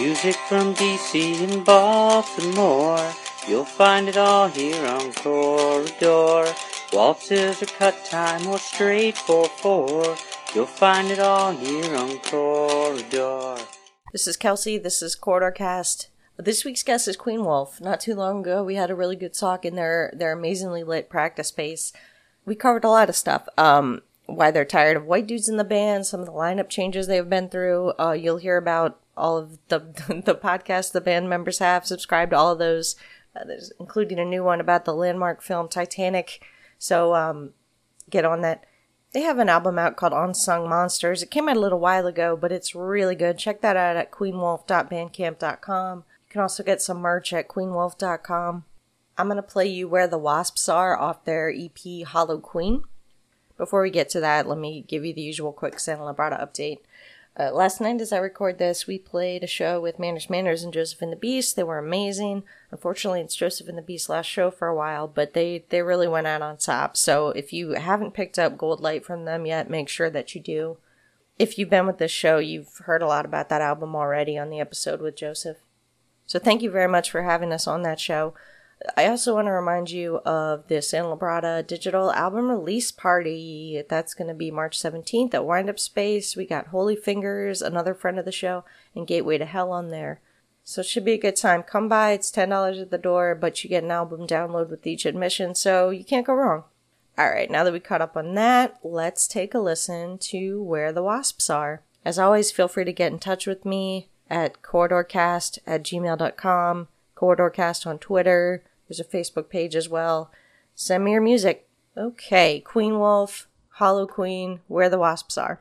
Music from DC and Baltimore. You'll find it all here on Corridor. Waltzes or cut time or straight 4-4. You'll find it all here on Corridor. This is Kelsey. This is Corridor Cast. This week's guest is Queen Wolf. Not too long ago, we had a really good talk in their their amazingly lit practice space. We covered a lot of stuff. Um, why they're tired of white dudes in the band, some of the lineup changes they've been through. Uh, you'll hear about all of the the podcasts the band members have. Subscribe to all of those, uh, including a new one about the landmark film Titanic. So um, get on that. They have an album out called Unsung Monsters. It came out a little while ago, but it's really good. Check that out at queenwolf.bandcamp.com. You can also get some merch at queenwolf.com. I'm going to play you Where the Wasps Are off their EP Hollow Queen. Before we get to that, let me give you the usual quick Santa Labrada update. Uh, last night, as I record this, we played a show with Manners Manners and Joseph and the Beast. They were amazing. Unfortunately, it's Joseph and the Beast's last show for a while, but they, they really went out on top. So if you haven't picked up Gold Light from them yet, make sure that you do. If you've been with this show, you've heard a lot about that album already on the episode with Joseph. So thank you very much for having us on that show. I also want to remind you of the Santa Labrada digital album release party. That's going to be March 17th at Wind Up Space. We got Holy Fingers, another friend of the show, and Gateway to Hell on there. So it should be a good time. Come by. It's $10 at the door, but you get an album download with each admission, so you can't go wrong. All right, now that we caught up on that, let's take a listen to Where the Wasps Are. As always, feel free to get in touch with me at corridorcast at gmail.com, corridorcast on Twitter, there's a Facebook page as well. Send me your music. Okay, Queen Wolf, Hollow Queen, Where the Wasps Are.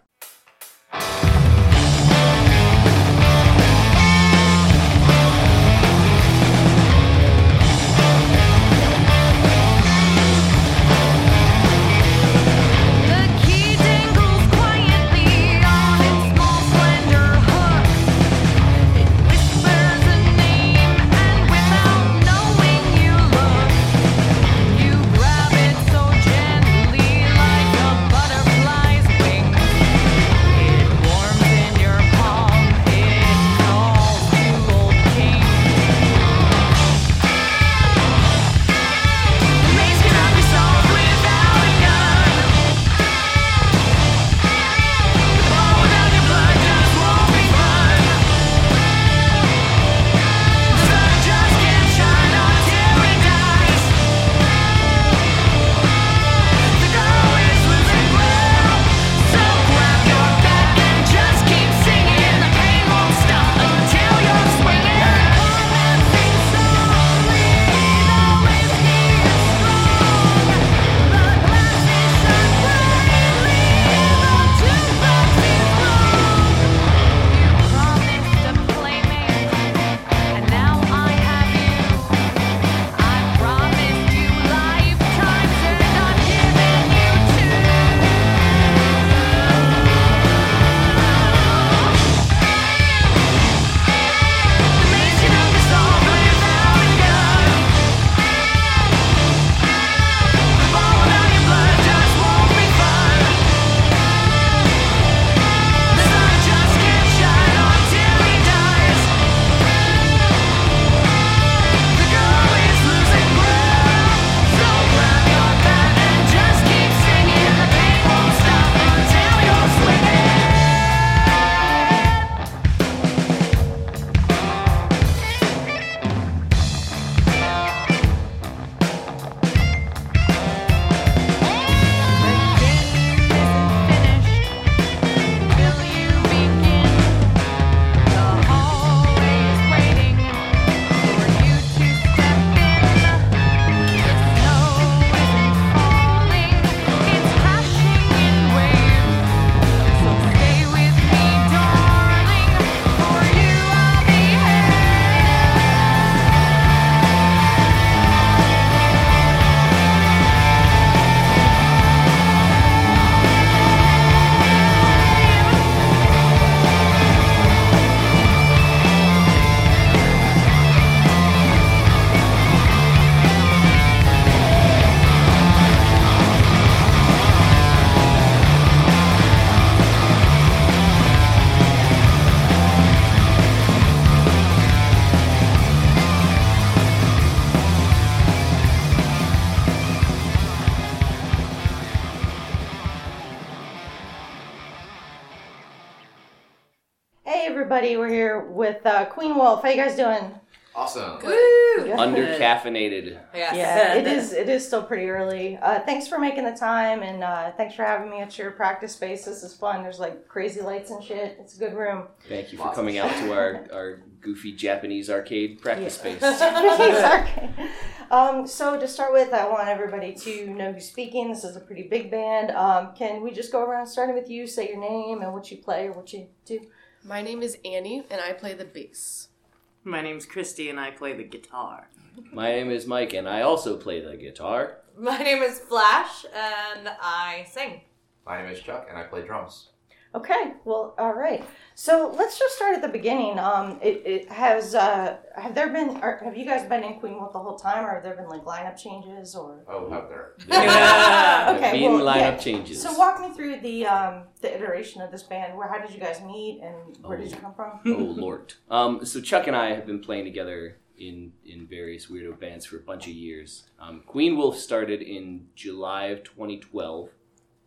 Still pretty early. Uh, thanks for making the time, and uh, thanks for having me at your practice space. This is fun. There's like crazy lights and shit. It's a good room. Thank you for Lots coming out to our, our goofy Japanese arcade practice space. Sorry. Um, so to start with, I want everybody to know who's speaking. This is a pretty big band. Um, can we just go around starting with you? Say your name and what you play or what you do. My name is Annie, and I play the bass. My name's Christy and I play the guitar. My name is Mike, and I also play the guitar. My name is Flash, and I sing. My name is Chuck, and I play drums. Okay, well, all right. So let's just start at the beginning. Um, it, it has uh, have there been or have you guys been in Queen Wolf the whole time, or have there been like lineup changes, or Oh, out there. There Okay, been well, lineup yeah. changes. so walk me through the um, the iteration of this band. Where how did you guys meet, and where did you come from? oh lord. Um, so Chuck and I have been playing together in in various weirdo bands for a bunch of years. Um, Queen Wolf started in July of 2012.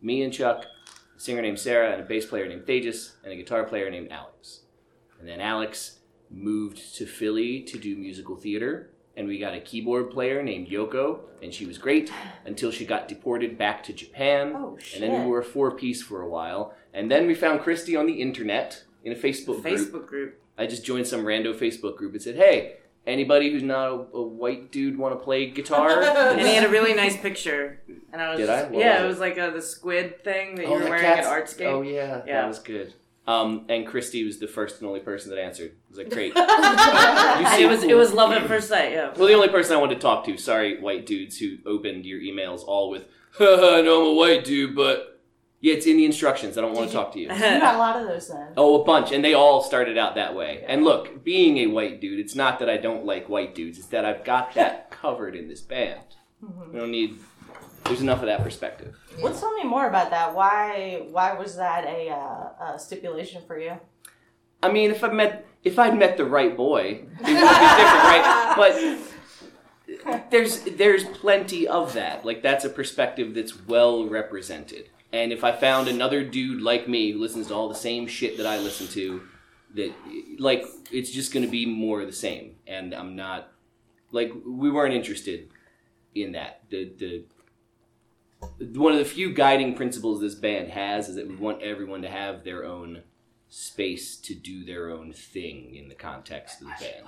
Me and Chuck, a singer named Sarah, and a bass player named Thagis, and a guitar player named Alex. And then Alex moved to Philly to do musical theater, and we got a keyboard player named Yoko, and she was great until she got deported back to Japan. Oh shit! And then we were a four piece for a while. And then we found Christy on the internet in a Facebook group. Facebook group. I just joined some rando Facebook group and said, "Hey, anybody who's not a, a white dude want to play guitar?" And he had a really nice picture. And I was Did I? What yeah, was it was like uh the squid thing that Oh, you were wearing cats- at Artscape. Oh yeah, Yeah. that was good. Um, and Christy was the first and only person that answered. It was like, "Great." It was it was love at first sight, yeah. well, the only person I wanted to talk to. Sorry, white dudes who opened your emails all with, "Haha, no, I'm a white dude," but yeah, it's in the instructions. I don't want to talk to you. you got a lot of those then. Oh, a bunch, and they all started out that way. And look, being a white dude, it's not that I don't like white dudes; it's that I've got that covered in this band. We don't need. There's enough of that perspective. Well, tell me more about that. Why why was that a, uh, a stipulation for you? I mean, if I met, if I'd met the right boy, it would be different, right? But there's there's plenty of that. Like that's a perspective that's well represented. And if I found another dude like me who listens to all the same shit that I listen to, that like it's just going to be more of the same. And I'm not like we weren't interested in that. The the one of the few guiding principles this band has is that we want everyone to have their own space to do their own thing in the context of the band.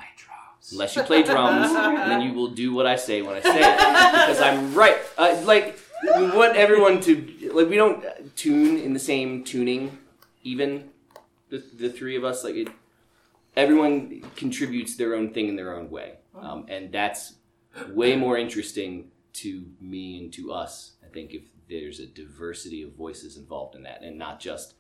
Unless you play drums, and then you will do what I say when I say it because I'm right. Uh, like we want everyone to like we don't tune in the same tuning. Even the the three of us, like it, everyone contributes their own thing in their own way, um, and that's way more interesting to me and to us. I think if there's a diversity of voices involved in that, and not just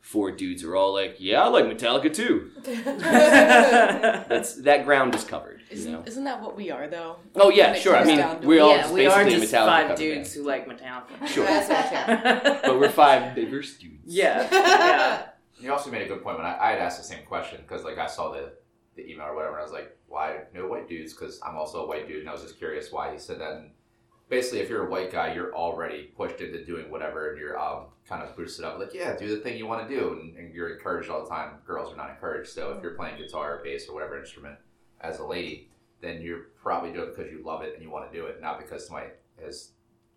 four dudes are all like, "Yeah, I like Metallica too." That's that ground is covered. Isn't, know. isn't that what we are, though? Oh yeah, sure. I mean, we're all yeah, just we are basically just Metallica five dudes band. who like Metallica. Sure, but we're five diverse dudes. Yeah. Yeah. You also made a good point when I, I had asked the same question because like I saw the, the email or whatever and I was like, why no white dudes? Because I'm also a white dude and I was just curious why he said that. And basically, if you're a white guy, you're already pushed into doing whatever and you're um, kind of boosted up like, yeah, do the thing you want to do, and, and you're encouraged all the time. Girls are not encouraged. So if you're playing guitar or bass or whatever instrument as a lady, then you're probably doing it because you love it and you want to do it, not because somebody has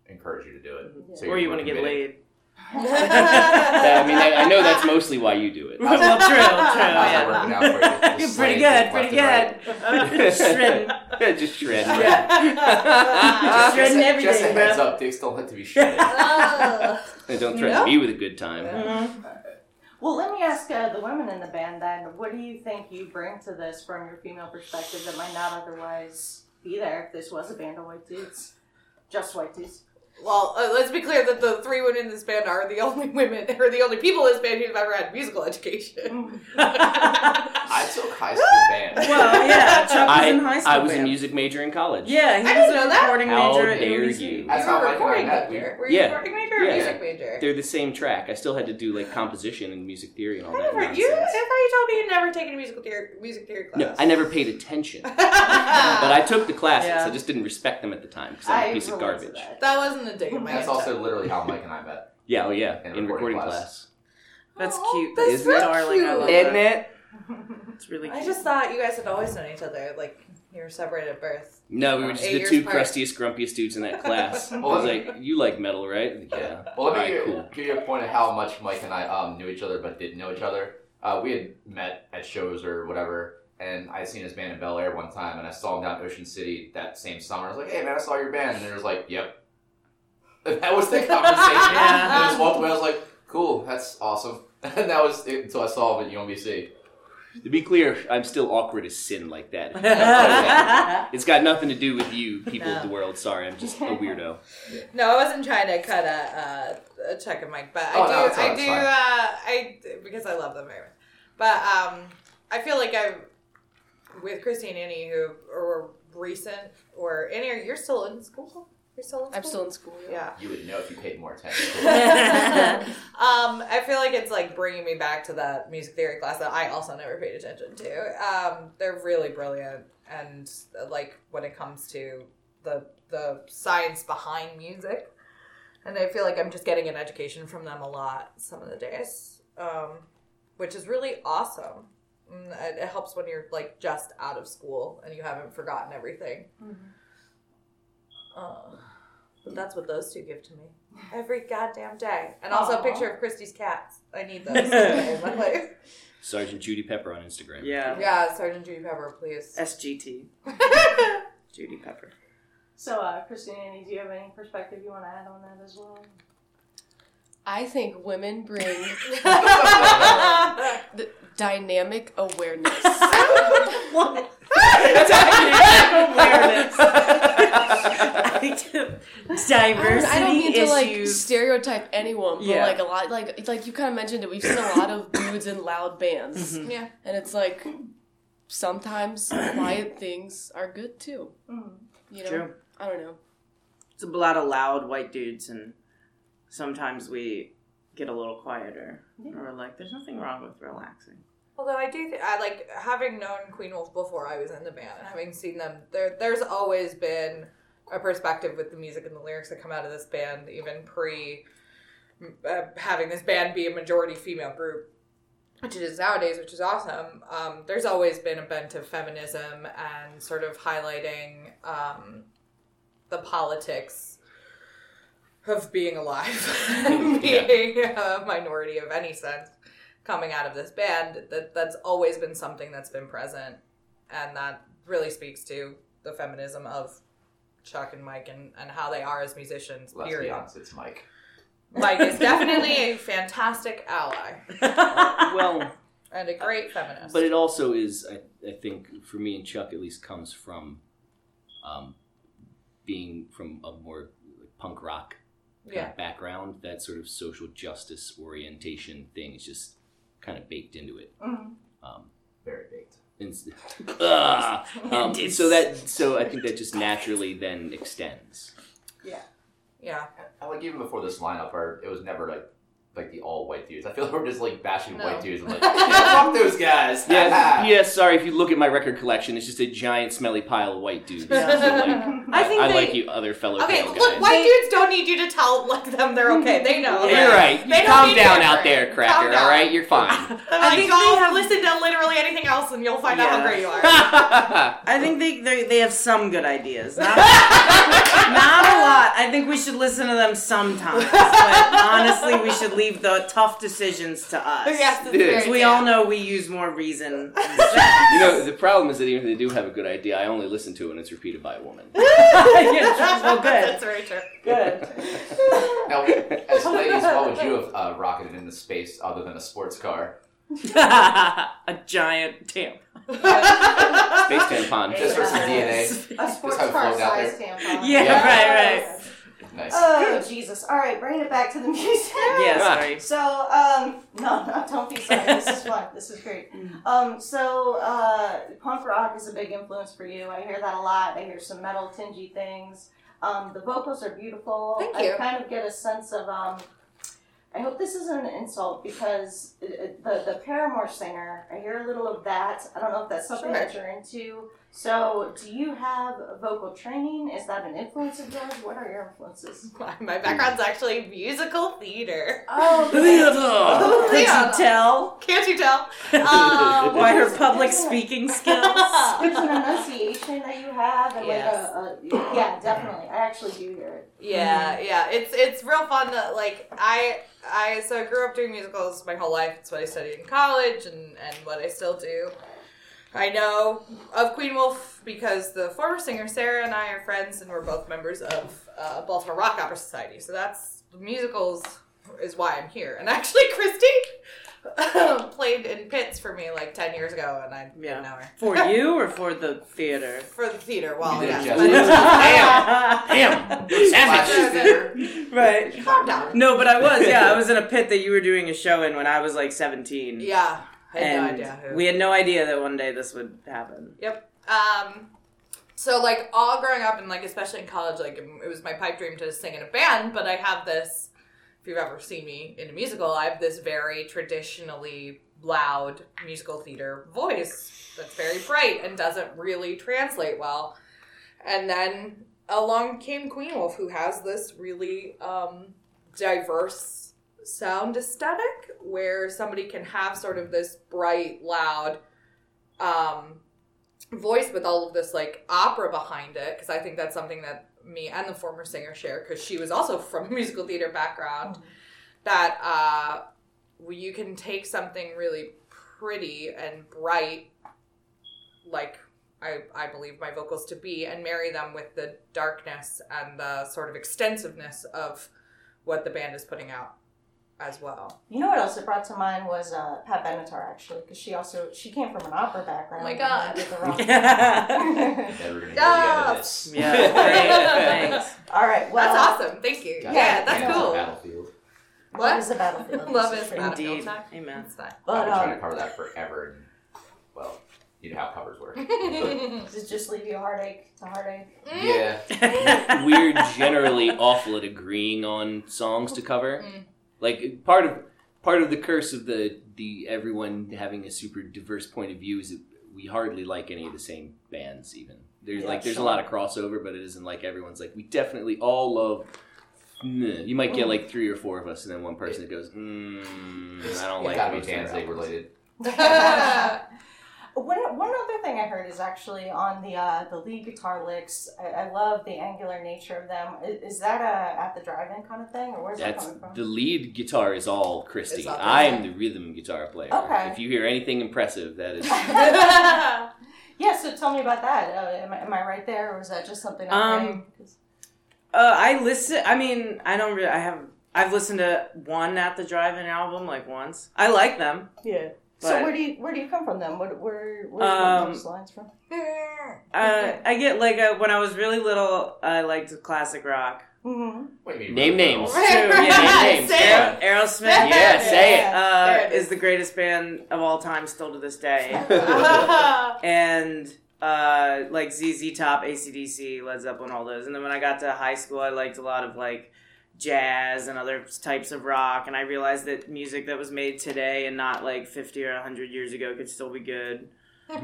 encouraged you to do it. So or you're you more want to get laid. Yeah, I mean, I, I know that's mostly why you do it. well, true, true. Yeah. out for you? Just pretty good, pretty good. right. Shredding. Just shred. Yeah. Just, Shredding just everything, a heads bro. up, dicks don't like to be shredded. And don't threaten Yeah. me with a good time. Mhm. Well, let me ask uh, the women in the band then. What do you think you bring to this from your female perspective that might not otherwise be there if this was a band of white dudes? Just white dudes. Well, uh, let's be clear that the three women in this band are the only women, or the only people in this band who've ever had musical education. I took high school band. Well, yeah. Chuck was I, in high school. I was a music major in college. Yeah, he I was didn't a know that. recording How major at dare UBC. you. That's you how were a Mike and I recording met. major. Were you Yeah. a recording major or Yeah. music major? They're the same track. I still had to do like composition and music theory and all I that never, nonsense. you, I thought you told me you'd never taken a musical theory, music theory class. No, I never paid attention. but I took the classes. Yeah. I just didn't respect them at the time because I'm a piece of garbage. that. That wasn't a dig at my That's also literally how Mike and I met. Yeah, oh yeah, In in, recording recording class. class. That's Aw, cute. that's Isn't it? Darling, I cute. love Isn't that. it? It's really I just thought you guys had always known each other. Like you were separated at birth. No, we were just Eight the years two apart. crustiest, grumpiest dudes in that class. I was like, "You like metal, right?" Yeah. Well, let me Alright, give, cool. give you a point of how much Mike and I um, knew each other, but didn't know each other. Uh, we had met at shows or whatever, and I had seen his band in Bel Air one time, and I saw him down in Ocean City that same summer. I was like, "Hey, man, I saw your band," and it was like, "Yep." And that was the conversation. Yeah. And I just walked away. I was like, "Cool, that's awesome." And that was it until I saw him at UMBC. To be clear, I'm still awkward as sin like that. it's got nothing to do with you, people of the world. Sorry, I'm just a weirdo. No, I wasn't trying to cut a, a, a check of Mike, but I Oh, do. no, it's I do. Uh, I because I love them very much. But um, I feel like I with Christy and Annie, who are recent, or Annie, you're still in school? You're still in school. I'm still in school. Yeah. You would know if you paid more attention. um, I feel like it's like bringing me back to that music theory class that I also never paid attention to. Um, they're really brilliant, and uh, like when it comes to the the science behind music, and I feel like I'm just getting an education from them a lot some of the days, um, which is really awesome. Mm, It, it helps when you're like just out of school and you haven't forgotten everything. Uh, but that's what those two give to me every goddamn day. And also a picture of Christy's cats. I need those. in my life. Sergeant Judy Pepper on Instagram. yeah. yeah, Sergeant Judy Pepper, please. SGT. Judy Pepper. So, uh, Christine, Annie, do you have any perspective you want to add on that as well? I think women bring the dynamic awareness. That's awareness. Diversity I don't mean to like issues. stereotype anyone, but Yeah. like a lot, like like you kind of mentioned it. We've seen a lot of dudes in loud bands, Mhm. yeah. and it's like sometimes quiet things are good too. Mm. You know, True. I don't know. It's a lot of loud white dudes, and sometimes we get a little quieter. And we're like, there's nothing wrong with relaxing. Although I do, th- I like having known Queen Wolf before I was in the band and having seen them. There, there's always been a perspective with the music and the lyrics that come out of this band, even pre uh, having this band be a majority female group, which it is nowadays, which is awesome. Um, there's always been a bent of feminism and sort of highlighting um, the politics of being alive, and being a minority of any sense coming out of this band that that's always been something that's been present. And that really speaks to the feminism of Chuck and Mike and, and how they are as musicians Let's be honest, it's Mike. Mike is definitely a fantastic ally. Well, and a great feminist. but it also is, I, I think, for me and Chuck at least, comes from um, being from a more punk rock yeah. background. That sort of social justice orientation thing is just kind of baked into it. Mm. Um, Very baked. and s- Ah! um, so that so I think that just naturally then extends. yeah Yeah. I like even before this lineup, or it was never like like the all white dudes. I feel like we're just like bashing No. white dudes. I'm like, yeah, fuck those guys. Yes, yeah. Sorry, if you look at my record collection, it's just a giant smelly pile of white dudes. So, like, I think I they- like you, other fellow okay pale look guys. white dudes don't need you to tell like them they're okay they know You're right. They You calm down out there, Calm cracker. down. All right, you're fine. I I think go they have- listen to literally anything else and you'll find out how great you are I think they, they they have some good ideas. Not, not a lot. I think we should listen to them sometimes. But honestly, we should leave the tough decisions to us. yes, it's very Because we all know we use more reason. you know, the problem is that even if they do have a good idea, I only listen to it when it's repeated by a woman. yeah, well, good. That's very true. Good. Now, as ladies, what would you have uh, rocketed into space other than a sports car? a giant tamp. Space tampon. Just for some DNA. A sports have car floating out size tampon. Yeah, Yeah. right, right. Nice. Oh Jesus! All right, bringing it back to the music. Yeah, sorry. So, um, no, no, don't be sorry. This is fun. This is great. Um, so, uh, punk rock is a big influence for you. I hear that a lot. I hear some metal tingy things. Um, the vocals are beautiful. Thank you. I kind of get a sense of um, I hope this isn't an insult because it, it- the the Paramore singer, I hear a little of that. I don't know if that's something Sure. that you're into. So, do you have vocal training? Is that an influence of yours? What are your influences? My background's actually musical theater. Oh, Theater. Could Theater. you tell Can't you tell? Um, by her public speaking skills? There's an enunciation that you have, and Yes. like a, a yeah, definitely. I actually do hear it. Yeah, yeah. It's it's real fun to like I I so I grew up doing musicals my whole life. It's what I studied in college and and what I still do. I know of Queen Wolf because the former singer Sarah and I are friends, and we're both members of uh, Baltimore Rock Opera Society. So that's musicals is why I'm here. And actually, Christy played in pits for me like ten years ago, and I Yeah. know her For you or for the theater? for the theater. Well, You yeah, just- but it's- Damn! Last right. Calm down. No, but I was, yeah, I was in a pit that you were doing a show in when I was like 17. Yeah, I had no and idea who. we had no idea that one day this would happen. Yep. Um, so like all growing up and like especially in college, like it was my pipe dream to sing in a band. But I have this. If you've ever seen me in a musical, I have this very traditionally loud musical theater voice that's very bright and doesn't really translate well. And then along came Queen Wolf, who has this really um, diverse sound aesthetic where somebody can have sort of this bright, loud um, voice with all of this like opera behind it because I think that's something that me and the former singer share because she was also from a musical theater background that uh, you can take something really pretty and bright like I, I believe my vocals to be and marry them with the darkness and the sort of extensiveness of what the band is putting out as well. You know what else it brought to mind was uh, Pat Benatar actually, because she also she came from an opera background. Oh my God. did the yeah, Never gonna hear the end of this. great. Thanks. All right, well, that's awesome. Thank you. Got Yeah, it. that's Hands cool. Battlefield. Love What? is a battlefield. Love This is great. battlefield Indeed. time. Amen. That's fine. But I've been trying to um, cover that forever, and well, you know how covers work. does it just leave you heartache to heartache? yeah. We're generally awful at agreeing on songs to cover. Mm. Like part of part of the curse of the the everyone having a super diverse point of view is that we hardly like any of the same bands. Even there's Yeah, like there's sure. a lot of crossover, but it isn't like everyone's like we definitely all love. Meh. You might get like three or four of us, and then one person that goes, mm, "I don't It's like." gotta be most Danzig related. One, one other thing I heard is actually on the uh, the lead guitar licks. I, I love the angular nature of them. Is, is that a at the drive-in kind of thing, or where's that coming from? the lead guitar is all Christy. It's all I am the rhythm guitar player. Okay. If you hear anything impressive, that is. yeah, so tell me about that. Uh, am, I, am I right there, or is that just something I'm Um, Uh, I listen. I mean, I don't really. I have. I've listened to one at the drive-in album like once. I like them. Yeah. So where do you where do you come from then? What where where Um, are those lines from? Uh, I get like uh when I was really little, I liked classic rock. Mm-hmm. What do you mean? Name really names. little? True, yeah, Say names. it. Aer- Aerosmith. Yeah, say it. Uh, it is. is. the greatest band of all time still to this day. and uh, like ZZ Top, ACDC, Led Zeppelin, all those. And then when I got to high school, I liked a lot of like jazz and other types of rock. And I realized that music that was made today and not like 50 or 100 years ago could still be good.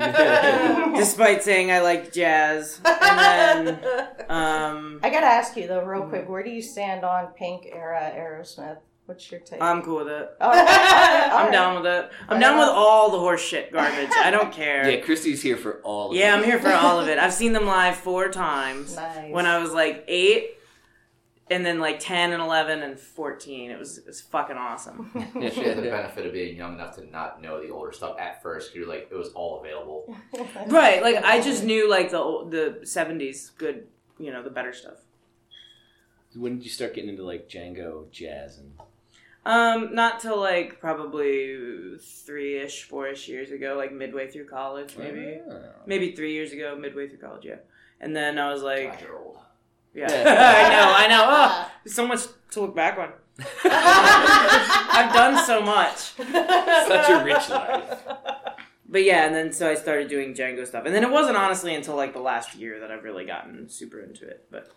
Despite saying I like jazz. And then, um, I gotta ask you though, real quick, where do you stand on Pink era Aerosmith? What's your take? I'm cool with it. All right. All I'm right. down with it. I'm down with all the horse shit garbage. I don't care. Yeah, Christy's here for all of Yeah, it. I'm here for all of it. I've seen them live four times. Nice. When I was like eight, and then like 10 and 11 and 14. It was, it was fucking awesome. Yeah, she had the benefit of being young enough to not know the older stuff at first. You're like, it was all available. right. Like, I just knew like the the 70s good, you know, the better stuff. When did you start getting into like Django jazz and Um, not till like probably three ish, four ish years ago, like midway through college, maybe. Oh. Maybe three years ago, midway through college, yeah. And then I was like, God, you're old. Yeah. I know, I know. Oh, there's so much to look back on. I've done so much. Such a rich life. But yeah, and then so I started doing Django stuff. And then it wasn't honestly until like the last year that I've really gotten super into it. But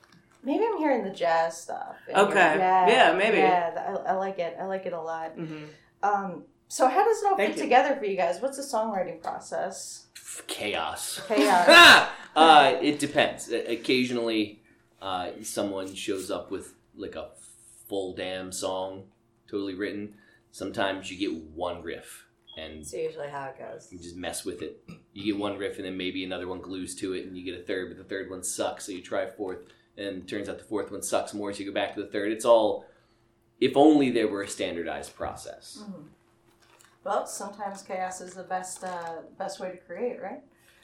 maybe I'm hearing the jazz stuff. Okay. Yeah. Yeah, maybe. Yeah, I, I like it. I like it a lot. Mhm. Um, so how does it all Thank fit you. together for you guys? What's the songwriting process? Chaos. Chaos. uh, it depends. Occasionally, uh, someone shows up with like a full damn song, totally written. Sometimes you get one riff, and That's usually how it goes. you just mess with it. You get one riff, and then maybe another one glues to it, and you get a third, but the third one sucks, so you try a fourth, and it turns out the fourth one sucks more, so you go back to the third. It's all. If only there were a standardized process. well, sometimes chaos is the best uh, best way to create, right?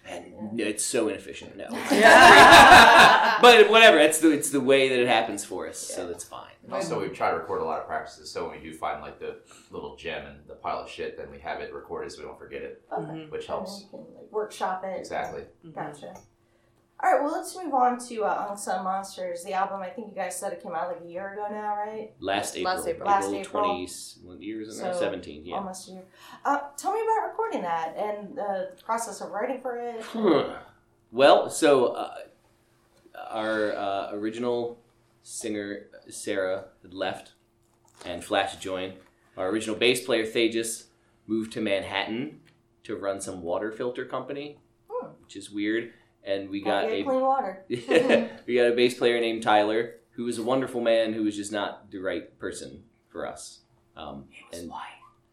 And it's so inefficient. No, Yeah. but whatever. It's the it's the way that it happens for us, so that's fine. Also, we try to record a lot of practices, so when we do find like the little gem and the pile of shit, then we have it recorded so we don't forget it, Okay. Which And then helps. can like, workshop it. Exactly. Gotcha. All right, well, let's move on to uh, Unsung Monsters, the album. I think you guys said it came out like a year ago now, right? Last April, Last April. Last April. twenty years in there? So, Seventeen. Yeah. Almost a year. Uh, tell me about recording that and the process of writing for it. well, so uh, our uh, original singer Sarah had left, and Flash joined. Our original bass player Thagus moved to Manhattan to run some water filter company, Hmm. which is weird. And we got a clean water. we got a bass player named Tyler, who was a wonderful man, who was just not the right person for us. Um, and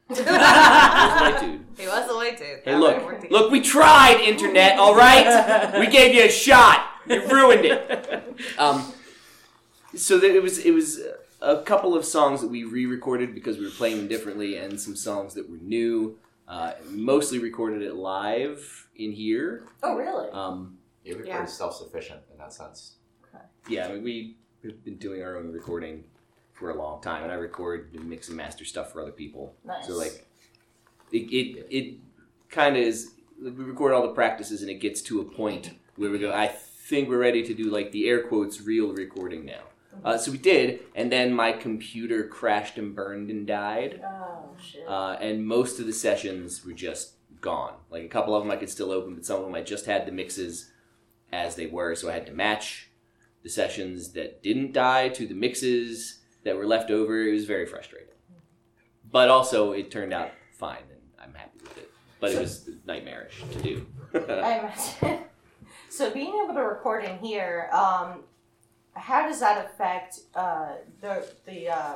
he was a white dude. He was a white dude. Hey, look, look, we tried, internet. All right, we gave you a shot. You ruined it. Um, so that it was it was a couple of songs that we re-recorded because we were playing them differently, and some songs that were new. Uh, mostly recorded it live in here. Oh, really? Um, Yeah, we're Yeah. pretty self-sufficient in that sense. yeah, I mean, we, we've been doing our own recording for a long time, and I record and mix and master stuff for other people. Nice. So like, it it, it kind of is. We record all the practices, and it gets to a point where we go. I think we're ready to do like the air quotes real recording now. Uh, so we did, and then my computer crashed and burned and died, Oh, shit. uh, and most of the sessions were just gone. Like a couple of them I could still open, but some of them I just had the mixes as they were, so I had to match the sessions that didn't die to the mixes that were left over. It was very frustrating, but also it turned out fine, and I'm happy with it. But it was nightmarish to do. I imagine. so being able to record in here, um, how does that affect uh, the the uh,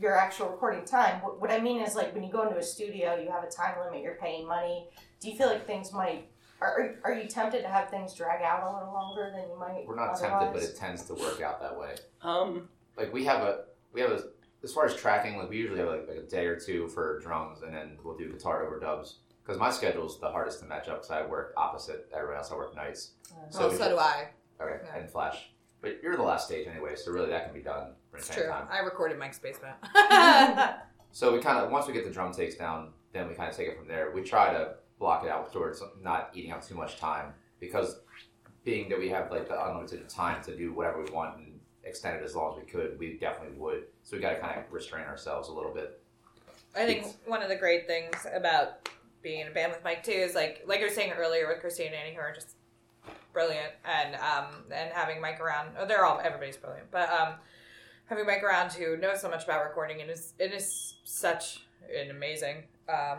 your actual recording time? What, what I mean is like when you go into a studio, you have a time limit. You're paying money. Do you feel like things might? Are, are you tempted to have things drag out a little longer than you might? We're not otherwise? tempted, but it tends to work out that way. um, Like we have a we have a as far as tracking, like we usually have like, like a day or two for drums, and then we'll do guitar overdubs. Because my schedule is the hardest to match up, because I work opposite everyone else. I work nights. So, we so ju- do I. Okay, Yeah. and Flash. But you're the last stage anyway, so really that can be done for It's true. time. I recorded Mike's basement. So we kind of once we get the drum takes down, then we kind of take it from there. We try to block it out towards not eating up too much time because being that we have like the unlimited time to do whatever we want and extend it as long as we could, we definitely would. So we got to kind of restrain ourselves a little bit. I think one of the great things about being in a band with Mike too is like like I was saying earlier with Christine and Annie who are just brilliant and um and having Mike around oh, they're all everybody's brilliant but um having Mike around who knows so much about recording and is it is such an amazing um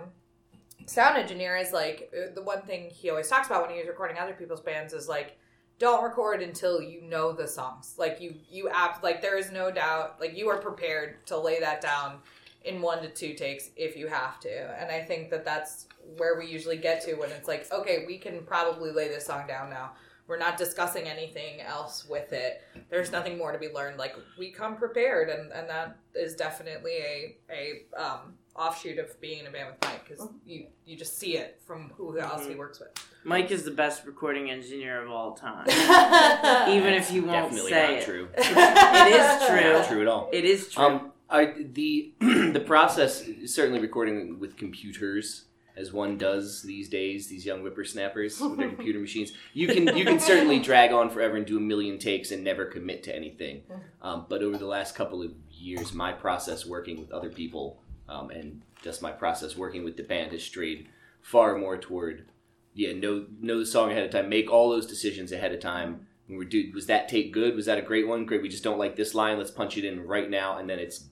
sound engineer is like uh, the one thing he always talks about when he's recording other people's bands is like don't record until you know the songs like you you apt like there is no doubt like you are prepared to lay that down in one to two takes if you have to. And I think that that's where we usually get to when it's like, okay, we can probably lay this song down now. We're not discussing anything else with it. There's nothing more to be learned. Like we come prepared, and, and that is definitely a a um, offshoot of being in a band with Mike because you you just see it from who else he works with. Mike is the best recording engineer of all time. Even Even if you won't definitely say not it. true. It is true. Not true at all. It is true. Um, I, the the process certainly recording with computers as one does these days. These young whippersnappers with their computer machines. You can you can certainly drag on forever and do a million takes and never commit to anything. Um, but over the last couple of years, my process working with other people um, and just my process working with the band has strayed far more toward yeah know know the song ahead of time, make all those decisions ahead of time And we're dude, was that take good? Was that a great one? Great. We just don't like this line. Let's punch it in right now, and then it's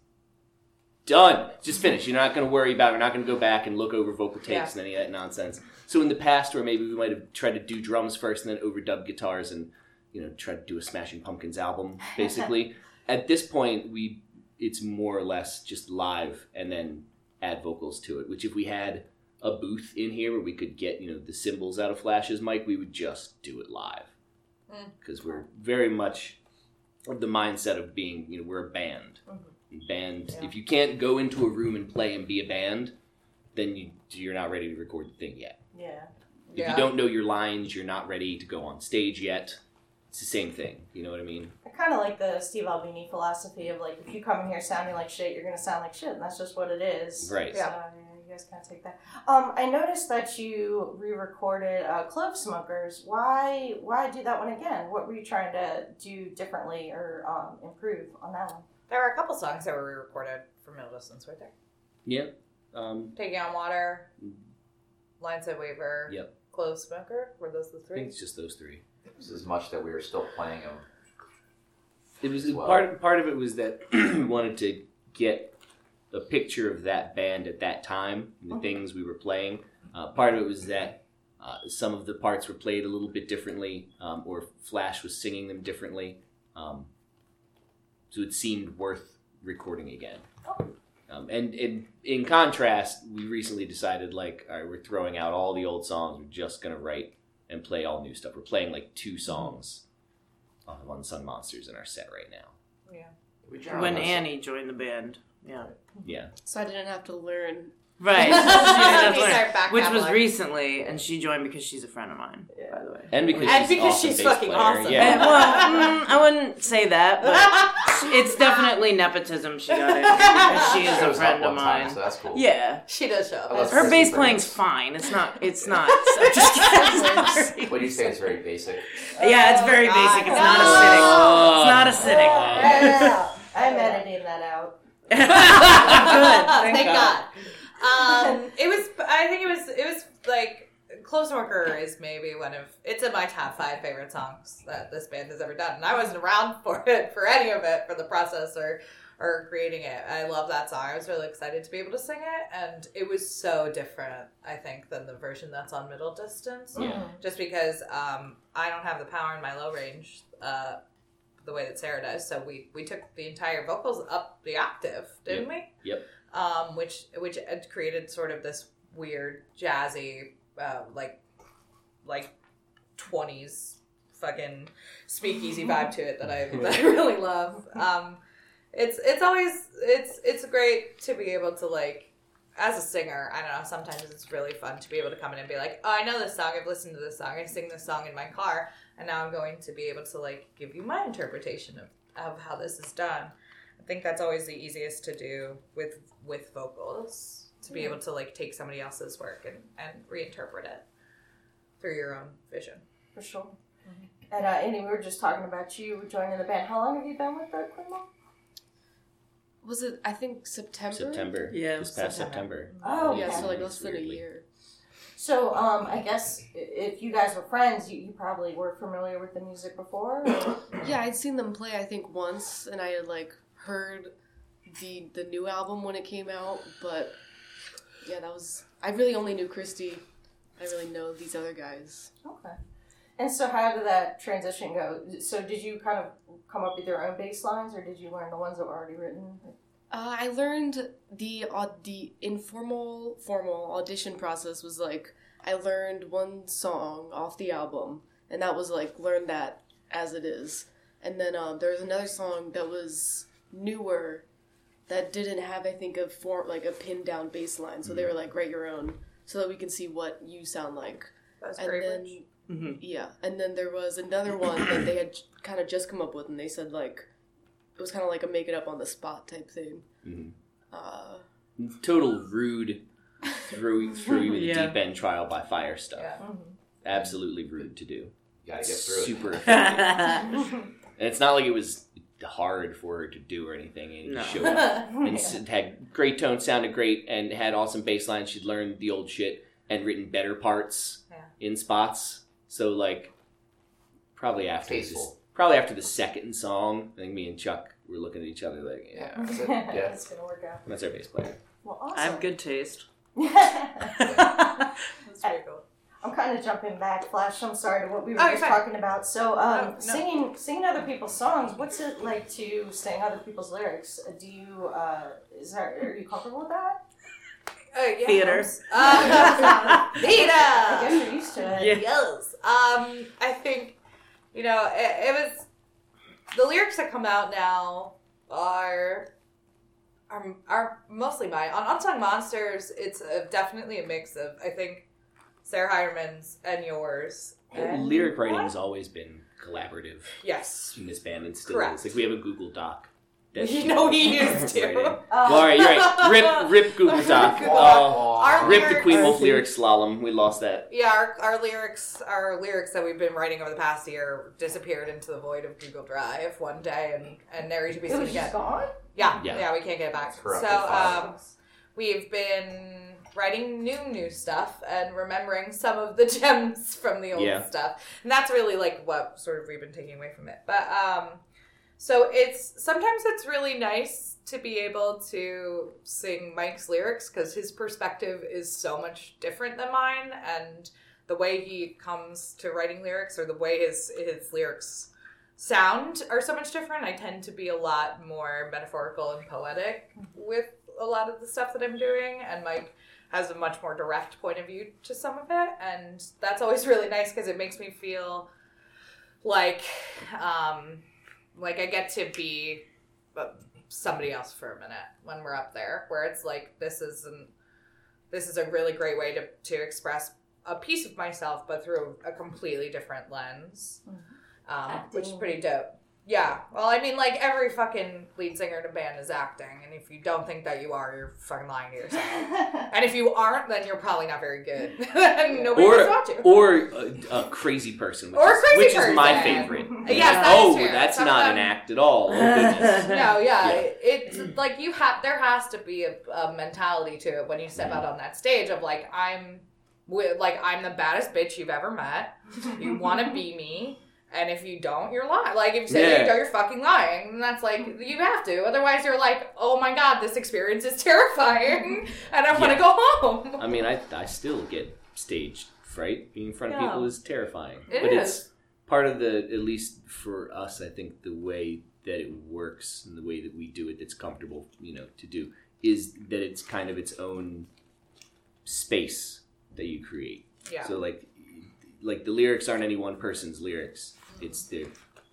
done. Just finished. You're not going to worry about. it. We're not going to go back and look over vocal takes and any of that nonsense. So in the past, where maybe we might have tried to do drums first and then overdub guitars and you know try to do a Smashing Pumpkins album, basically. At this point, we it's more or less just live and then add vocals to it. Which if we had a booth in here where we could get you know the cymbals out of Flash's mic, we would just do it live Mm. because we're very much of the mindset of being you know we're a band. Mhm. Band. Yeah. If you can't go into a room and play and be a band, then you you're not ready to record the thing yet. Yeah. If Yeah. you don't know your lines, you're not ready to go on stage yet. It's the same thing. You know what I mean? I kind of like the Steve Albini philosophy of like, if you come in here sounding like shit, you're gonna sound like shit, and that's just what it is. Right. So yeah, you guys kind of take that. Um, I noticed that you re-recorded uh, "Clove Smokers." Why? Why do that one again? What were you trying to do differently or um, improve on that one? There are a couple songs that were re-recorded for Middle Distance right there. Yeah. Um, Taking on Water, Mm. Lineside Waver, Yep. Clove Smoker. Were those the three? I think three? it's just those three. It was as much that we were still playing them. It was Wow. part part of it was that we wanted to get a picture of that band at that time and the Mhm. things we were playing. Uh, part of it was that uh, some of the parts were played a little bit differently, um, or Flash was singing them differently. Um, so it seemed worth recording again. Um, and, and in contrast, we recently decided like, all right, we're throwing out all the old songs. We're just gonna write and play all new stuff. We're playing like two songs on Unsung Monsters in our set right now. We generally When Annie joined the band. Yeah. Yeah. So I didn't have to learn. Right. She didn't have to He's learn. our back Which was catalog. recently, and she joined because she's a friend of mine, Yeah. by the way. And because And she's, because awesome she's bass fucking player. awesome. Yeah. well, mm, I wouldn't say that, but it's definitely nepotism she got in because she is a Shows up friend of one time, mine. so that's cool. Yeah, She does show up. I love her Chrissy bass for playing's this. fine. It's not. It's not. So just kidding. What do you say is very basic? yeah, it's very Oh, basic. It's no. not acidic. It's not acidic. Yeah, I'm editing that out. Good. Thank, Thank God. Um, it was. I think it was. It was like "Clove Smoker" is maybe one of. It's in my top five favorite songs that this band has ever done, and I wasn't around for it for any of it for the process or or creating it. I love that song. I was really excited to be able to sing it, and it was so different. I think than the version that's on Middle Distance. Yeah. Just because um, I don't have the power in my low range. Uh, the way that Sarah does. So we we took the entire vocals up the octave, didn't we? Yep. Um, which which created sort of this weird jazzy, uh, like like twenties fucking speakeasy vibe to it that I that I really love. Um, it's it's always it's it's great to be able to like as a singer, I don't know, sometimes it's really fun to be able to come in and be like, oh, I know this song, I've listened to this song, I sing this song in my car, and now I'm going to be able to like give you my interpretation of, of how this is done. I think that's always the easiest to do with with vocals to be able to like take somebody else's work and, and reinterpret it through your own vision. For sure. And uh, Andy, we were just talking about you joining the band. How long have you been with the Queen Mom? Was it? I think September. September. Yeah, This past September. September. Oh, Yeah, okay. so like less than a Weirdly. year. So, um, I guess if you guys were friends, you, you probably were familiar with the music before. Yeah, I'd seen them play I think once, and I had like heard the the new album when it came out, but yeah, that was I really only knew Christy. I really know these other guys. Okay. And so, how did that transition go? So, did you kind of come up with your own bass lines, or did you learn the ones that were already written? Uh, I learned the uh, the informal formal audition process was like I learned one song off the album, and that was like learn that as it is. And then um, there was another song that was newer that didn't have I think a form like a pinned down bass line, so they were like write your own so that we can see what you sound like. That's And great. then Rich. Mhm. yeah, and then there was another one that they had kind of just come up with, and they said like it was kind of like a make it up on the spot type thing. Mhm. Uh, Total rude, throw throw you in the deep end trial by fire stuff. Yeah. Absolutely rude to do. You gotta get through it. Super effective. and it's not like it was hard for her to do or anything. And No. she showed up and s- had great tone, sounded great, and had awesome bass lines. She'd learned the old shit and written better parts Yeah. in spots. So like Probably after this, probably after the second song. I think me and Chuck were looking at each other like, yeah, That's it. Yeah. it's gonna work out. that's our bass player. Well, awesome. I have good taste. That's pretty cool. I'm kind of jumping back, Flash. I'm sorry to what we were Oh, just fine. talking about. So, um, No, no. singing singing other people's songs. What's it like to sing other people's lyrics? Uh, Do you uh, is that are you comfortable with that? Uh, yeah. Theater. Uh, I theater. guess you're used to it. Yeah. Yes. Um, I think, you know, it, it was the lyrics that come out now are are, are mostly mine. On Unsung Monsters, it's a, definitely a mix of I think Sarah Hireman's and yours. And Lyric writing has always been collaborative Yes. in this band, and still Correct. is. Like we have a Google Doc. You know he used to. writing. Uh, Well, all right, you're right. Rip, rip Google Doc. Good Oh, Our rip the lyrics- Queen Wolf lyric slalom. We lost that. Yeah, our, our lyrics, our lyrics that we've been writing over the past year disappeared into the void of Google Drive one day, and and never to be it seen was again. just gone. Yeah, Yeah. yeah, we can't get it back. So Corrupted file. um, we've been writing new new stuff and remembering some of the gems from the old Yeah. stuff, and that's really like what sort of we've been taking away from it. But um, so it's sometimes it's really nice to be able to sing Mike's lyrics because his perspective is so much different than mine, and the way he comes to writing lyrics or the way his his lyrics sound are so much different. I tend to be a lot more metaphorical and poetic with a lot of the stuff that I'm doing, and Mike has a much more direct point of view to some of it, and that's always really nice because it makes me feel like um, like I get to be uh, somebody else for a minute when we're up there, where it's like this isn't this is a really great way to to express a piece of myself, but through a completely different lens, um, which is pretty dope. Yeah, well, I mean, like every fucking lead singer in a band is acting, and if you don't think that you are, you're fucking lying to yourself. and if you aren't, then you're probably not very good, and nobody Or- wants to watch you. Or a, a crazy person, which, Or a is, crazy which is my person. favorite. Yes, that oh, is true. that's Some not of an act at all. Oh, goodness. no, yeah, Yeah. it's like you have. There has to be a, a mentality to it when you step Mm-hmm. out on that stage of like I'm, wi- like I'm the baddest bitch you've ever met. You want to be me, and if you don't, you're lying. Like if you say Yeah. you don't, you're fucking lying. And that's like mm. you have to. Otherwise, you're like, oh my god, this experience is terrifying, and I want to Yeah. go home. I mean, I, I still get stage fright. Being in front of people is terrifying. It but is. it's part of the, at least for us, I think the way that it works and the way that we do it that's comfortable, you know, to do is that it's kind of its own space that you create. Yeah. So like, like the lyrics aren't any one person's lyrics. It's the,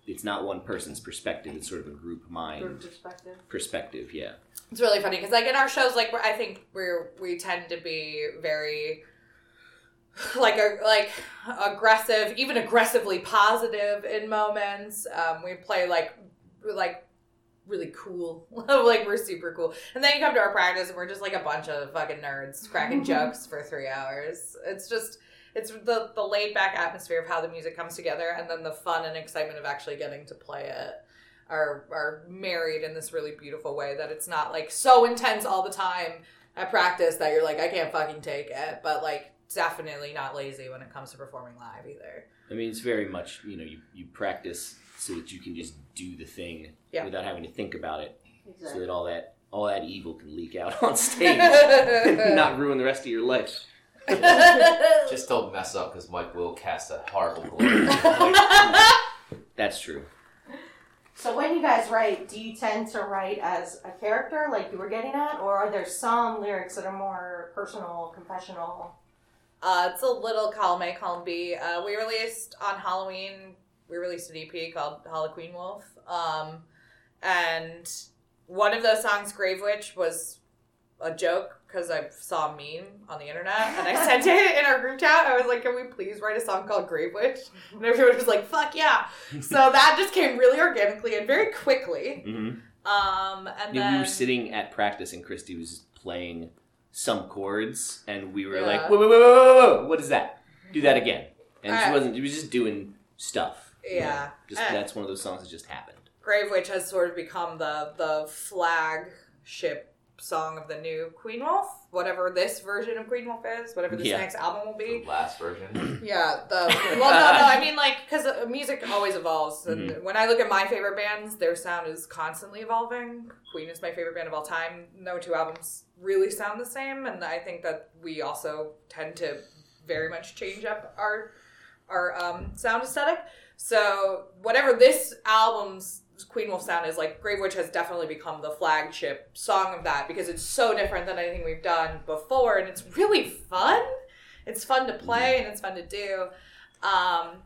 it's not one person's perspective. It's sort of a group mind perspective. perspective. Yeah. It's really funny because like in our shows, like we're, I think we're we tend to be very like a, like aggressive, even aggressively positive in moments. Um, we play like like really cool, like we're super cool, and then you come to our practice and we're just like a bunch of fucking nerds cracking jokes for three hours. It's just it's the the laid back atmosphere of how the music comes together, and then the fun and excitement of actually getting to play it are are married in this really beautiful way that it's not like so intense all the time at practice that you're like I can't fucking take it, but like definitely not lazy when it comes to performing live either. I mean, it's very much you know you, you practice so that you can just do the thing Yeah. without having to think about it, so that all that all that evil can leak out on stage, and not ruin the rest of your life. Just don't mess up because Mike will cast a horrible glare. Like, That's true. So when you guys write, do you tend to write as a character, like you were getting at, or are there some lyrics that are more personal, confessional? Uh, it's a little column A, column B. Uh, we released on Halloween. We released an EP called Halloween Wolf, um, and one of those songs, Grave Witch, was a joke because I saw a meme on the internet and I sent it in our group chat. I was like, "Can we please write a song called Grave Witch?" And everyone was like, "Fuck yeah!" So that just came really organically and very quickly. hmm Um, and Yeah, then we were sitting at practice, and Christy was playing some chords, and we were Yeah. like, "Whoa, whoa, whoa, whoa, whoa! What is that? Do that again." And she Alright. wasn't. She was just doing stuff. you know? Yeah. Just that's one of those songs that just happened. Grave Witch has sort of become the the flagship song of the new Queen Wolf, whatever this version of Queen Wolf is, whatever this Yeah. next album will the be. last version. Yeah, the well, no, no, I mean like because uh, music always evolves, and when I look at my favorite bands, their sound is constantly evolving. Queen is my favorite band of all time. No two albums really sound the same, and I think that we also tend to very much change up our our um, sound aesthetic. So whatever this album's Queen Wolf sound is like, Grave Witch has definitely become the flagship song of that because it's so different than anything we've done before, and it's really fun. It's fun to play and it's fun to do. Um,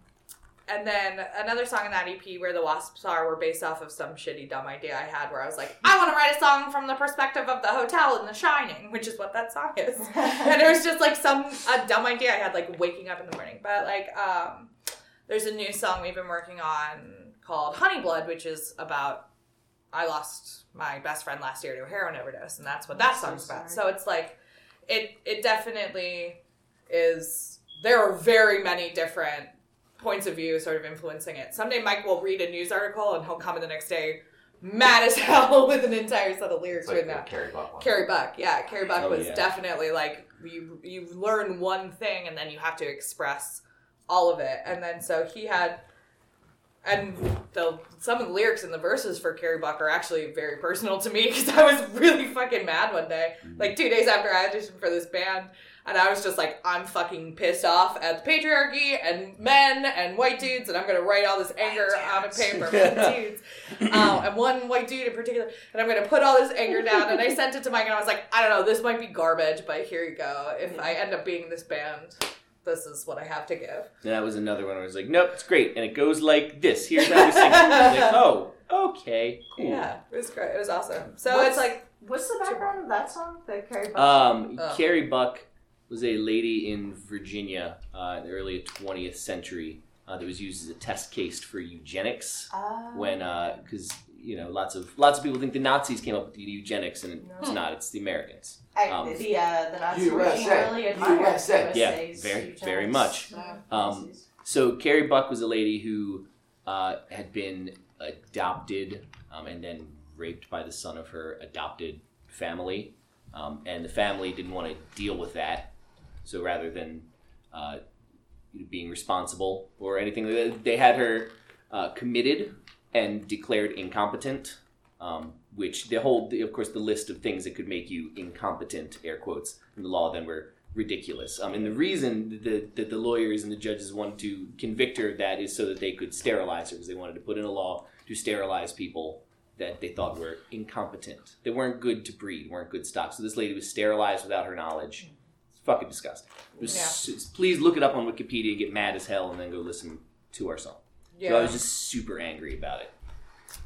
and then another song in that EP where the Wasps are were based off of some shitty dumb idea I had where I was like, I want to write a song from the perspective of the hotel in The Shining, which is what that song is. and it was just like some a dumb idea I had like waking up in the morning. But like um there's a new song we've been working on called Honey Blood, which is about I lost my best friend last year to a heroin overdose, and that's what that I'm so song's about. So it's like it it definitely is there are very many different points of view sort of influencing it. Someday Mike will read a news article and he'll come in the next day mad as hell with an entire set of lyrics It's like written out. Carrie Buck one. Carrie Buck, yeah, Carrie Buck Oh, was yeah. definitely like you you learn one thing and then you have to express all of it, and then so he had, and the some of the lyrics in the verses for Carrie Buck are actually very personal to me because I was really fucking mad one day, like two days after I auditioned for this band. And I was just like, I'm fucking pissed off at the patriarchy and men and white dudes, and I'm gonna write all this anger on a paper. White dudes um, and one white dude in particular, and I'm gonna put all this anger down. And I sent it to Mike, and I was like, I don't know, this might be garbage, but here you go. If I end up being in this band, this is what I have to give. And that was another one where I was like, nope, it's great. And it goes like this. Here's how we sing it. Was like, oh, okay, cool. Yeah, it was great. It was awesome. So What's- it's like, What's the background of that song? The Carrie Buck Um, Oh. Carrie Buck was a lady in Virginia uh, in the early 20th century uh, that was used as a test case for eugenics Ah. when, because you know, lots of lots of people think the Nazis came up with the eugenics, and it's not. It's the Americans. I, um, the uh, the Nazi USA, regime really admired USA. Yeah, very- eugenics. very much. Yeah, Um, So Carrie Buck was a lady who uh, had been adopted um, and then raped by the son of her adopted family, um, and the family didn't want to deal with that. So rather than uh, being responsible or anything, they had her uh, committed and declared incompetent. Um, which the whole, of course, the list of things that could make you incompetent, air quotes, in the law then were ridiculous. Um, and the reason that, that the lawyers and the judges wanted to convict her of that is so that they could sterilize her, because they wanted to put in a law to sterilize people that they thought were incompetent. They weren't good to breed, weren't good stock. So this lady was sterilized without her knowledge. It's fucking disgusting. It was, s- please look it up on Wikipedia, get mad as hell, and then go listen to our song. Yeah. So I was just super angry about it.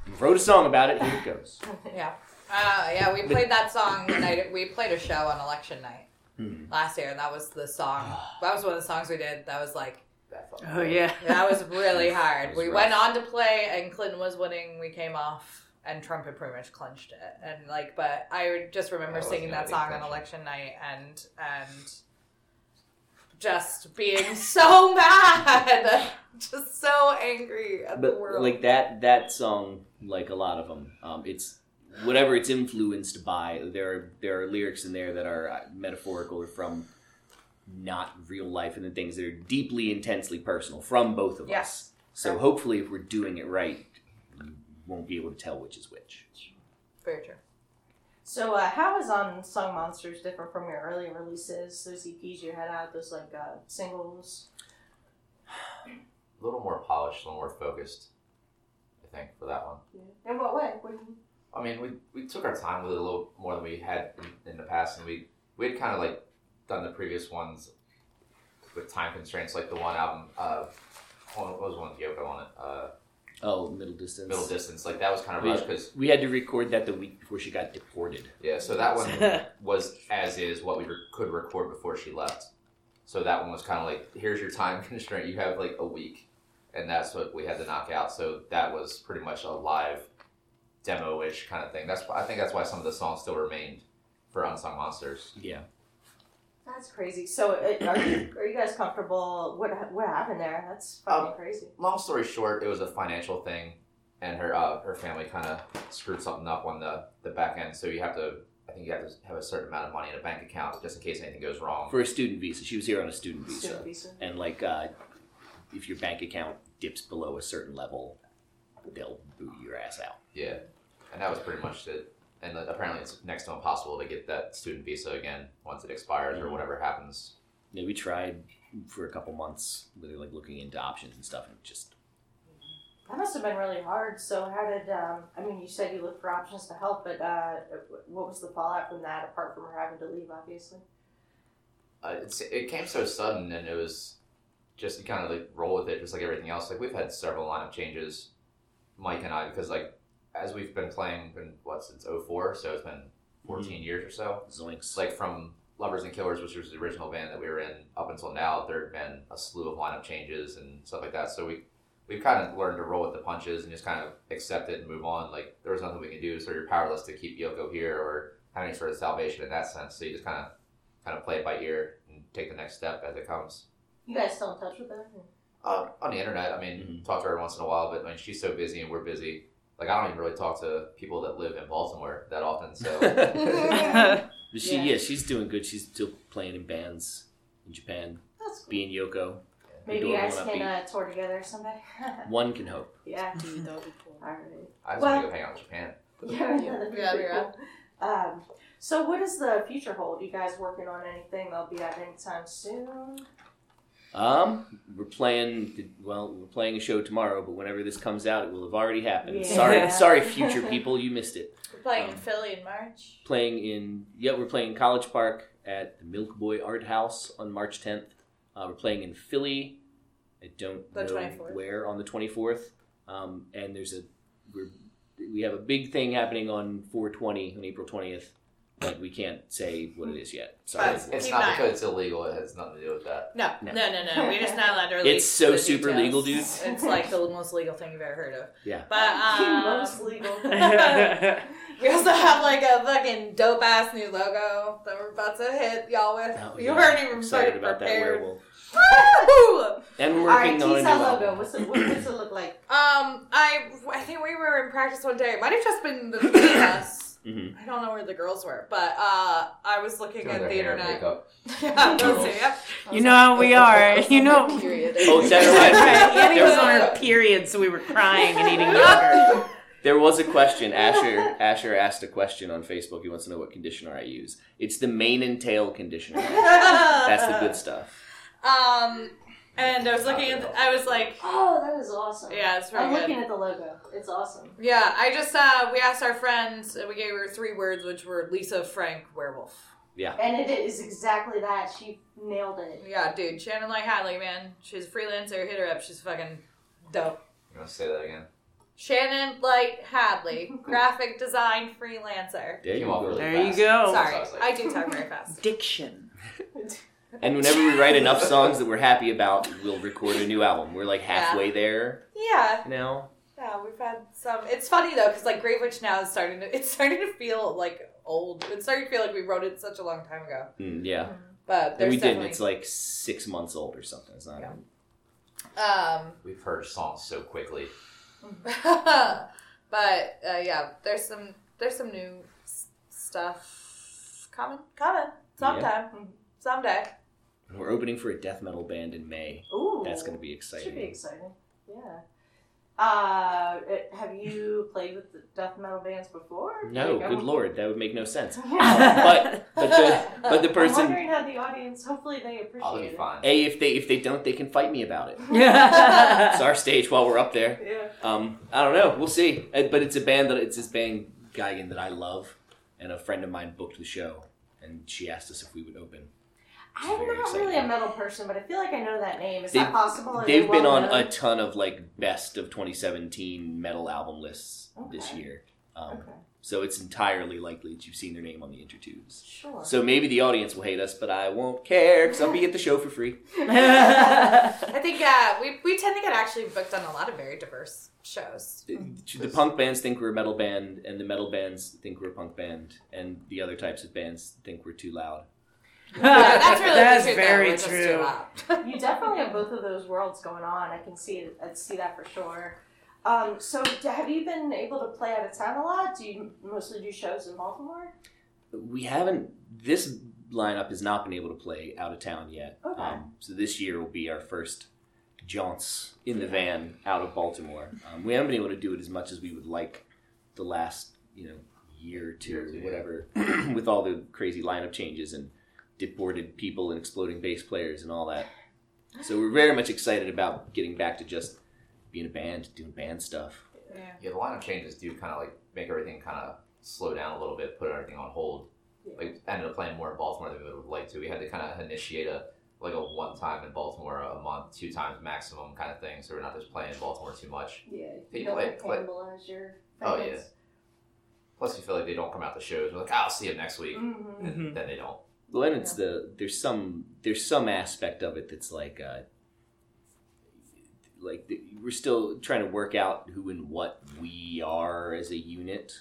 And wrote a song about it. Here it goes. Yeah. Uh, yeah, we played that song the night we played a show on election night Hmm. last year, and that was the song. That was one of the songs we did. That was like Oh yeah. that was really hard. Was We rough. went on to play, and Clinton was winning. We came off, and Trump had pretty much clinched it. And like, but I just remember That singing that song on election night, and and just being so mad, just so angry at the but world. like that that song like a lot of them um, it's whatever it's influenced by there are there are lyrics in there that are uh, metaphorical or from not real life and then things that are deeply intensely personal from both of Yeah. us so hopefully if we're doing it right you won't be able to tell which is which Very true. So, uh, how is Song Monsters different from your earlier releases? Those EPs you had out, those like uh, singles. A little more polished, a little more focused. I think for that one. Yeah. In what way? What do you I mean, we, we took our time with it a little more than we had in, in the past, and we we had kind of like done the previous ones with time constraints, like the one album. Uh, what was the one with Yoko on it? Uh, oh middle distance Middle Distance. Like that was kind of Yeah. rushed because we had to record that the week before she got deported yeah. So that one was as is what we re- could record before she left. So that one was kind of like, here's your time constraint. You have like a week, and that's what we had to knock out. So that was pretty much a live demo-ish kind of thing. That's I think that's why some of the songs still remained for Unsung Monsters. yeah That's crazy. So, uh, are you are you guys comfortable? What what happened there? That's fucking Um, crazy. long story short, it was a financial thing, and her uh, her family kind of screwed something up on the, the back end. So you have to, I think you have to have a certain amount of money in a bank account just in case anything goes wrong. for a student visa she was here on a student visa Student visa. and like uh, if your bank account dips below a certain level, they'll boot your ass out. Yeah, and that was pretty much it. And uh, apparently, it's next to impossible to get that student visa again once it expires or Mhm. whatever happens. Yeah, we tried for a couple months, really like looking into options and stuff, and just That must have been really hard. So how did um? I mean, you said you looked for options to help, but uh, what was the fallout from that? Apart from her having to leave, obviously. Uh, it's, it came so sudden, and it was just you kind of like roll with it, just like everything else. Like we've had several lineup changes, Mike and I, because like as we've been playing, been what since 04, so it's been 14 years or so. zoinks. Like from Lovers and Killers, which was the original band that we were in, up until now, there had been a slew of lineup changes and stuff like that. So we we've kind of learned to roll with the punches and just kind of accept it and move on. Like there was nothing we can do, so you're powerless to keep Yoko here or have any sort of salvation in that sense. So you just kind of kind of play it by ear and take the next step as it comes. You guys still in touch with her? Uh, on the internet, I mean, talk to her once in a while, but I mean, she's so busy and we're busy. Like I don't even really talk to people that live in Baltimore that often. So she, Yeah. yeah. she's doing good. She's still playing in bands in Japan, That's cool. being Yoko. Maybe you guys can uh, tour together someday. One can hope. yeah. Dude, that would be cool. All right. I just Well- want to go hang out in Japan. Yeah, that'd be Yeah, pretty yeah. cool. Um, so what does the future hold? You guys working on anything that'll be out anytime soon? Um, we're playing. Well, we're playing a show tomorrow, but whenever this comes out, it will have already happened. Yeah. Sorry, sorry, future people, you missed it. We're playing in Um, Philly in March. Playing in yeah, we're playing College Park at the Milk Boy Art House on March 10th. Uh, we're playing in Philly. I don't The know 24th. where on the 24th. Um, and there's a we're, we have a big thing happening on 420 on April 20th. But we can't say what it is yet. Sorry. But- It's not because it's illegal. It has nothing to do with that. No, No. no, no, no. We're just not allowed to release. It's so the super details. legal, dude. It's like the most legal thing you've ever heard of. Yeah. But um, Most legal. we also have like a fucking dope ass new logo that we're about to hit y'all with. Oh, you yeah. weren't even excited fucking about that werewolf. Woo! And we're All right, working on a tease new logo. What's it, what, what's it look like? Um, I I think we were in practice one day. It might have just been the three of us. Mhm. I don't know where the girls were, but uh, I was looking Doing at the hair internet. makeup. yeah, those two, yep. You know how we are. You know. Period. Oh, that Right, reminds me. Annie was on her period, so we were crying and eating yogurt. There was a question. Asher Asher asked a question on Facebook. He wants to know what conditioner I use. It's the mane and tail conditioner. That's the good stuff. Um, and I was looking at. The, I was like, Oh, that is awesome. yeah, it's very I'm good. looking at the logo. It's awesome. Yeah, I just uh, we asked our friends. and We gave her three words, which were Lisa, Frank, werewolf. Yeah. And it is exactly that. She nailed it. Yeah, dude, Shannon Light Hadley, man, she's a freelancer. Hit her up. She's fucking dope. You want to say that again? Shannon Light Hadley, graphic design freelancer. There you Came go. really There you go. Sorry, I like- I do talk very fast. Diction. And whenever we write enough songs that we're happy about, we'll record a new album. We're like halfway there Yeah, now. yeah, we've had some. It's funny though, because like Grave Witch now is starting to. It's starting to feel like old. It's starting to feel like we wrote it such a long time ago. Mm, yeah, But there's we didn't. It's like six months old or something. It's not. Yeah. even- um, We've heard songs so quickly. but uh, yeah, there's some there's some new s- stuff coming coming sometime someday. We're opening for a death metal band in May. Ooh. That's going to be exciting. Should exciting. be exciting. Yeah. Uh, have you played with the death metal bands before? No, Like, good lord, that would make no sense. Yeah. But but the but the I'm person wondering how the audience. Hopefully, they appreciate that'll be it. fine. a if they if they don't they can fight me about it. It's our stage while we're up there. Yeah. Um, I don't know. We'll see. Uh, But it's a band that it's this band Geigen that I love, and a friend of mine booked the show, and she asked us if we would open. I'm not really a metal person, but I feel like I know that name. Is They've- that possible? Are They've they been well on known? a ton of like best of 2017 metal album lists this year. Um, Okay. So it's entirely likely that you've seen their name on the intertubes. Sure. So maybe the audience will hate us, but I won't care because I'll be at the show for free. I think uh, we we tend to get actually booked on a lot of very diverse shows. The, the punk bands think we're a metal band, and the metal bands think we're a punk band, and the other types of bands think we're too loud. Yeah, that's really That's the truth, though. very We're just too true. you definitely have both of those worlds going on. I can see it. I see that for sure. Um, so, have you been able to play out of town a lot? Do you mostly do shows in Baltimore? We haven't. This lineup has not been able to play out of town yet. Okay. Um, so this year will be our first jaunts in the van out of Baltimore. Um, we haven't been able to do it as much as we would like the last you know year or two, Year or two, yeah. whatever, with all the crazy lineup changes and deported people and exploding bass players and all that. So we're very much excited about getting back to just being a band, doing band stuff. Yeah. Yeah, the lineup changes do kind of like make everything kind of slow down a little bit, put everything on hold. Like ended up playing more in Baltimore than we would have liked to. We had to kind of initiate a like a one time in Baltimore a month, two times maximum kind of thing. So we're not just playing in Baltimore too much. Yeah, Hey, you don't play- play- cannibalize your Oh, yeah. Plus, you feel like they don't come out to shows. We're like, "Ah, I'll see them next week, Mhm. and then they don't. Well, then it's the there's some there's some aspect of it that's like uh, like the, we're still trying to work out who and what we are as a unit.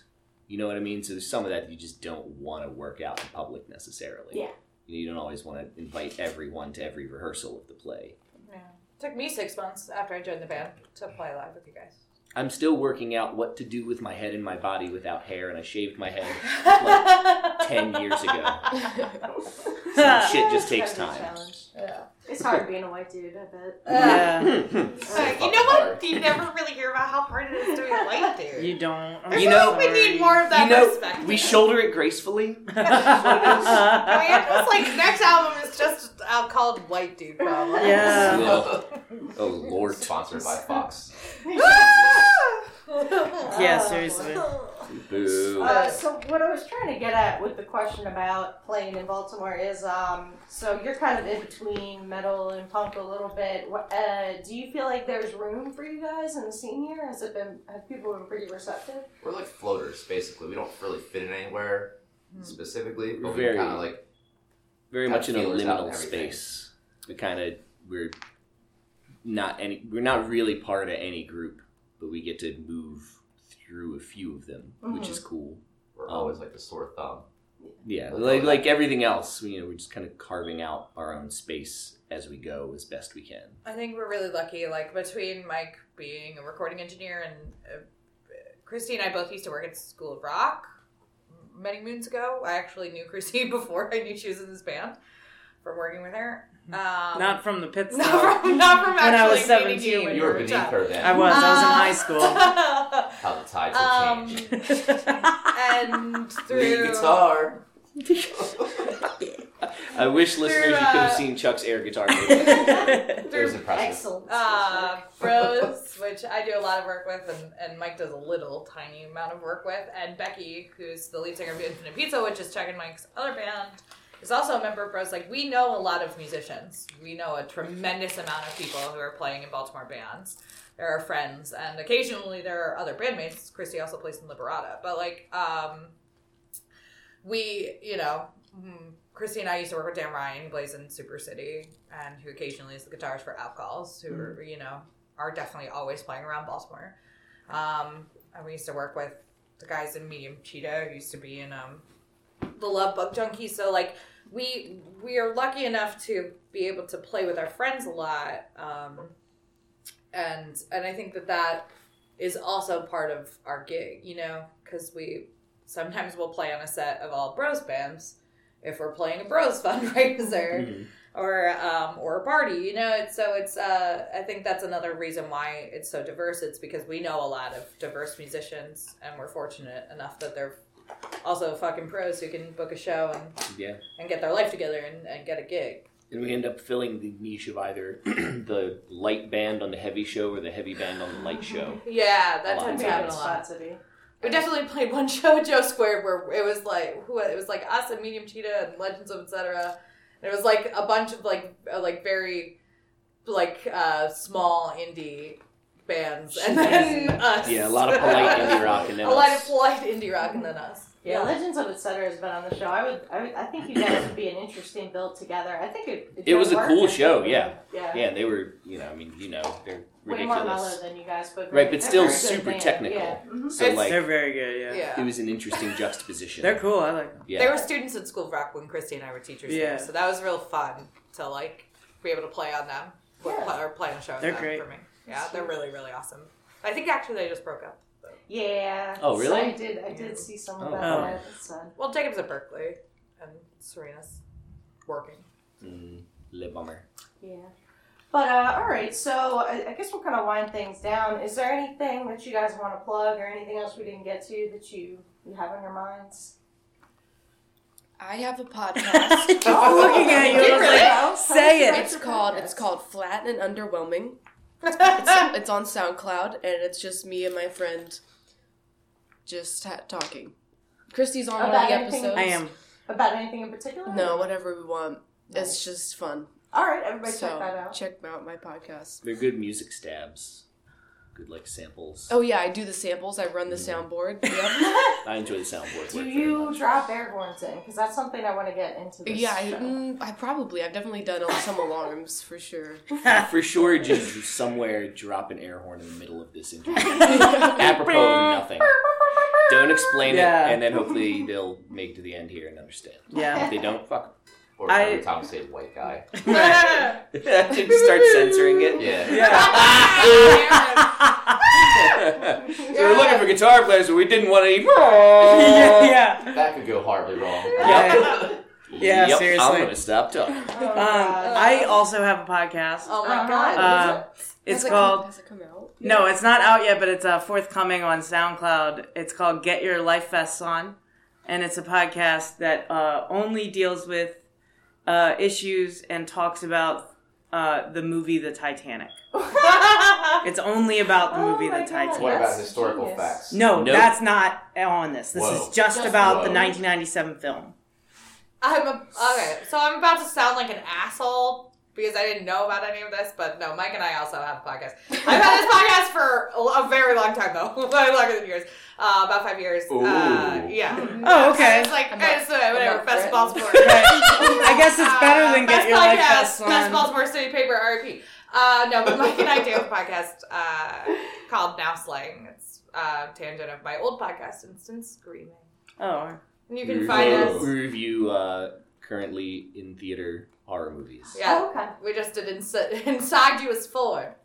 You know what I mean? So there's some of that you just don't want to work out in public necessarily. Yeah. You don't always want to invite everyone to every rehearsal of the play. Yeah. It took me six months after I joined the band to play live with you guys. I'm still working out what to do with my head and my body without hair, and I shaved my head ten years ago. Some shit just takes It's gotta be a time. Challenge. yeah. It's hard being a white dude, I bet. Yeah. Uh, you know what? You never really hear about how hard it is to be a white dude. You don't. I You feel know- like we need more of that you know, perspective. we shoulder it gracefully. I mean, it's just like next album is just out called White Dude Problem. Yeah. Oh Lord. Sponsored by Fox. Yeah, seriously. Boo. Uh, so what I was trying to get at with the question about playing in Baltimore is, um, so you're kind of in between metal and punk a little bit. What, uh, do you feel like there's room for you guys in the scene here? Has it been? Have people been pretty receptive? We're like floaters, basically. We don't really fit in anywhere specifically, but we Very- kind of like Very much in a feelers out and liminal space. We kind of we're not any. We're not really part of any group, but we get to move through a few of them, which is cool. we're Um, always like the sore thumb. Yeah, We'll like like everything else, we, you know, we're just kind of carving out our own space as we go as best we can. I think we're really lucky. Like between Mike being a recording engineer and uh, Christy and I both used to work at School of Rock many moons ago. I actually knew Christy before I knew she was in this band from working with her. Um, Not from the pit not from not from When I actually was meeting 17. you when You you were were beneath child. her then. I was. I was in Uh, high school. How the tides have um, changed. and through Lead guitar. I wish listeners Through, you could have uh, seen Chuck's air guitar. movie. It was through impressive. Excellent. uh, Bros, which I do a lot of work with, and, and Mike does a little tiny amount of work with, and Becky, who's the lead singer of Infinite Pizza, which is Chuck and Mike's other band, is also a member of Bros. Like we know a lot of musicians. We know a tremendous amount of people who are playing in Baltimore bands. There are friends, and occasionally there are other bandmates. Christy also plays in Liberata, but like, um, we, you know, mm, Christy and I used to work with Dan Ryan, who plays in Super City, and who occasionally is the guitarist for Outcalls, who are, you know, are definitely always playing around Baltimore. Um, and we used to work with the guys in Medium Cheetah, who used to be in um, the Love Bug Junkie. So like, we we are lucky enough to be able to play with our friends a lot, um, and and I think that that is also part of our gig, you know, because we sometimes we'll play on a set of all bros bands if we're playing a bros fundraiser Mhm. or um, or a party. You know, it's, so it's. Uh, I think that's another reason why it's so diverse. It's because we know a lot of diverse musicians, and we're fortunate enough that they're also fucking pros who can book a show and, Yeah. and get their life together and, and get a gig. And we end up filling the niche of either the light band on the heavy show or the heavy band on the light show. Yeah, that A lot. tends Maybe to a happen good a lot. spot to be. We definitely played one show at Joe Squared where it was like who it was like us and Medium Cheetah and Legends of Etc. And it was like a bunch of like uh, like very like uh small indie bands and then us. Yeah, a lot of polite indie rock and then a lot us. of polite indie rock and then us. Yeah, Legends of Etc. has been on the show. I would, I, would, I think you guys would be an interesting build together. I think it. It was a work. cool show, yeah. Yeah. Yeah, they were, you know, I mean, you know, they're Way more mellow than you guys, but Right, but still super band. technical. Yeah. Mhm. So It's- like, They're very good. Yeah. Yeah. it was an interesting juxtaposition. They're cool. I like them. Yeah. They were students at School of Rock when Christy and I were teachers Yeah. there, so that was real fun to like be able to play on them Yeah. or play on a show. They're great. for me. Yeah, they're really really awesome. I think actually they just broke up. Yeah. Oh, really? So I did. I did see some of Oh. that. Oh. but It's sad. Well, Jacob's at Berklee and Serena's working. Mm, le bummer. Yeah. But uh, all right, so I, I guess we'll kind of wind things down. Is there anything that you guys want to plug, or anything else we didn't get to that you you have on your minds? I have a podcast. Just looking at you, I was like, say it. it's called it's called Flat and Underwhelming. It's, it's on SoundCloud, and it's just me and my friend just ha- talking. Christy's on one of the anything? episodes. I am. About anything in particular? No, whatever we want. It's just fun. All right, everybody, so check that out. check out my podcast. They're good music stabs. Good like samples. Oh yeah, I do the samples. I run the soundboard. Yep. I enjoy the soundboard. Do you drop air horns in? Because that's something I want to get into. This yeah, I, mm, I probably. I've definitely done some alarms for sure. For sure, just somewhere drop an air horn in the middle of this interview. Apropos of nothing. Don't explain Yeah. it, and then hopefully they'll make it to the end here and understand. Yeah. If they don't, fuck 'em. Or I- every time I say white guy. Just start censoring it. Yeah. so we're looking for guitar players, but we didn't want any. yeah, yeah. That could go horribly wrong. Yeah. Yeah, Yep, seriously. I'm gonna stop talking. Oh, Um, I also have a podcast. Oh my god. Uh, it's Has it called. Come, has it come out? No, it's not out yet, but it's uh, forthcoming on SoundCloud. It's called Get Your Life Vests On, and it's a podcast that uh, only deals with uh, issues and talks about uh, the movie The Titanic. It's only about the Oh movie my The Titanic. What about historical genius. facts? No, Nope. that's not on this. This Whoa. is just Just about the 1997 film. I'm a, okay, so I'm about to sound like an asshole because I didn't know about any of this, but no, Mike and I also have a podcast. I've had this podcast for a, a very long time though, way longer than yours, uh, about five years. Uh, yeah. Oh, okay. It's like I'm not- it's, uh, whatever. I'm not Best Brit. Baltimore. I guess it's better than Get best Your Life podcast, Vests Best On. Baltimore City Paper RP. Uh, no, but Mike and I do a podcast uh, called Now Slaying. It's uh, tangent of my old podcast, Instant Screaming. Oh, And you can Ooh. find Ooh. us. We review uh, currently in theater horror movies. Yeah. Oh, okay. We just did Insi- Insidious Four.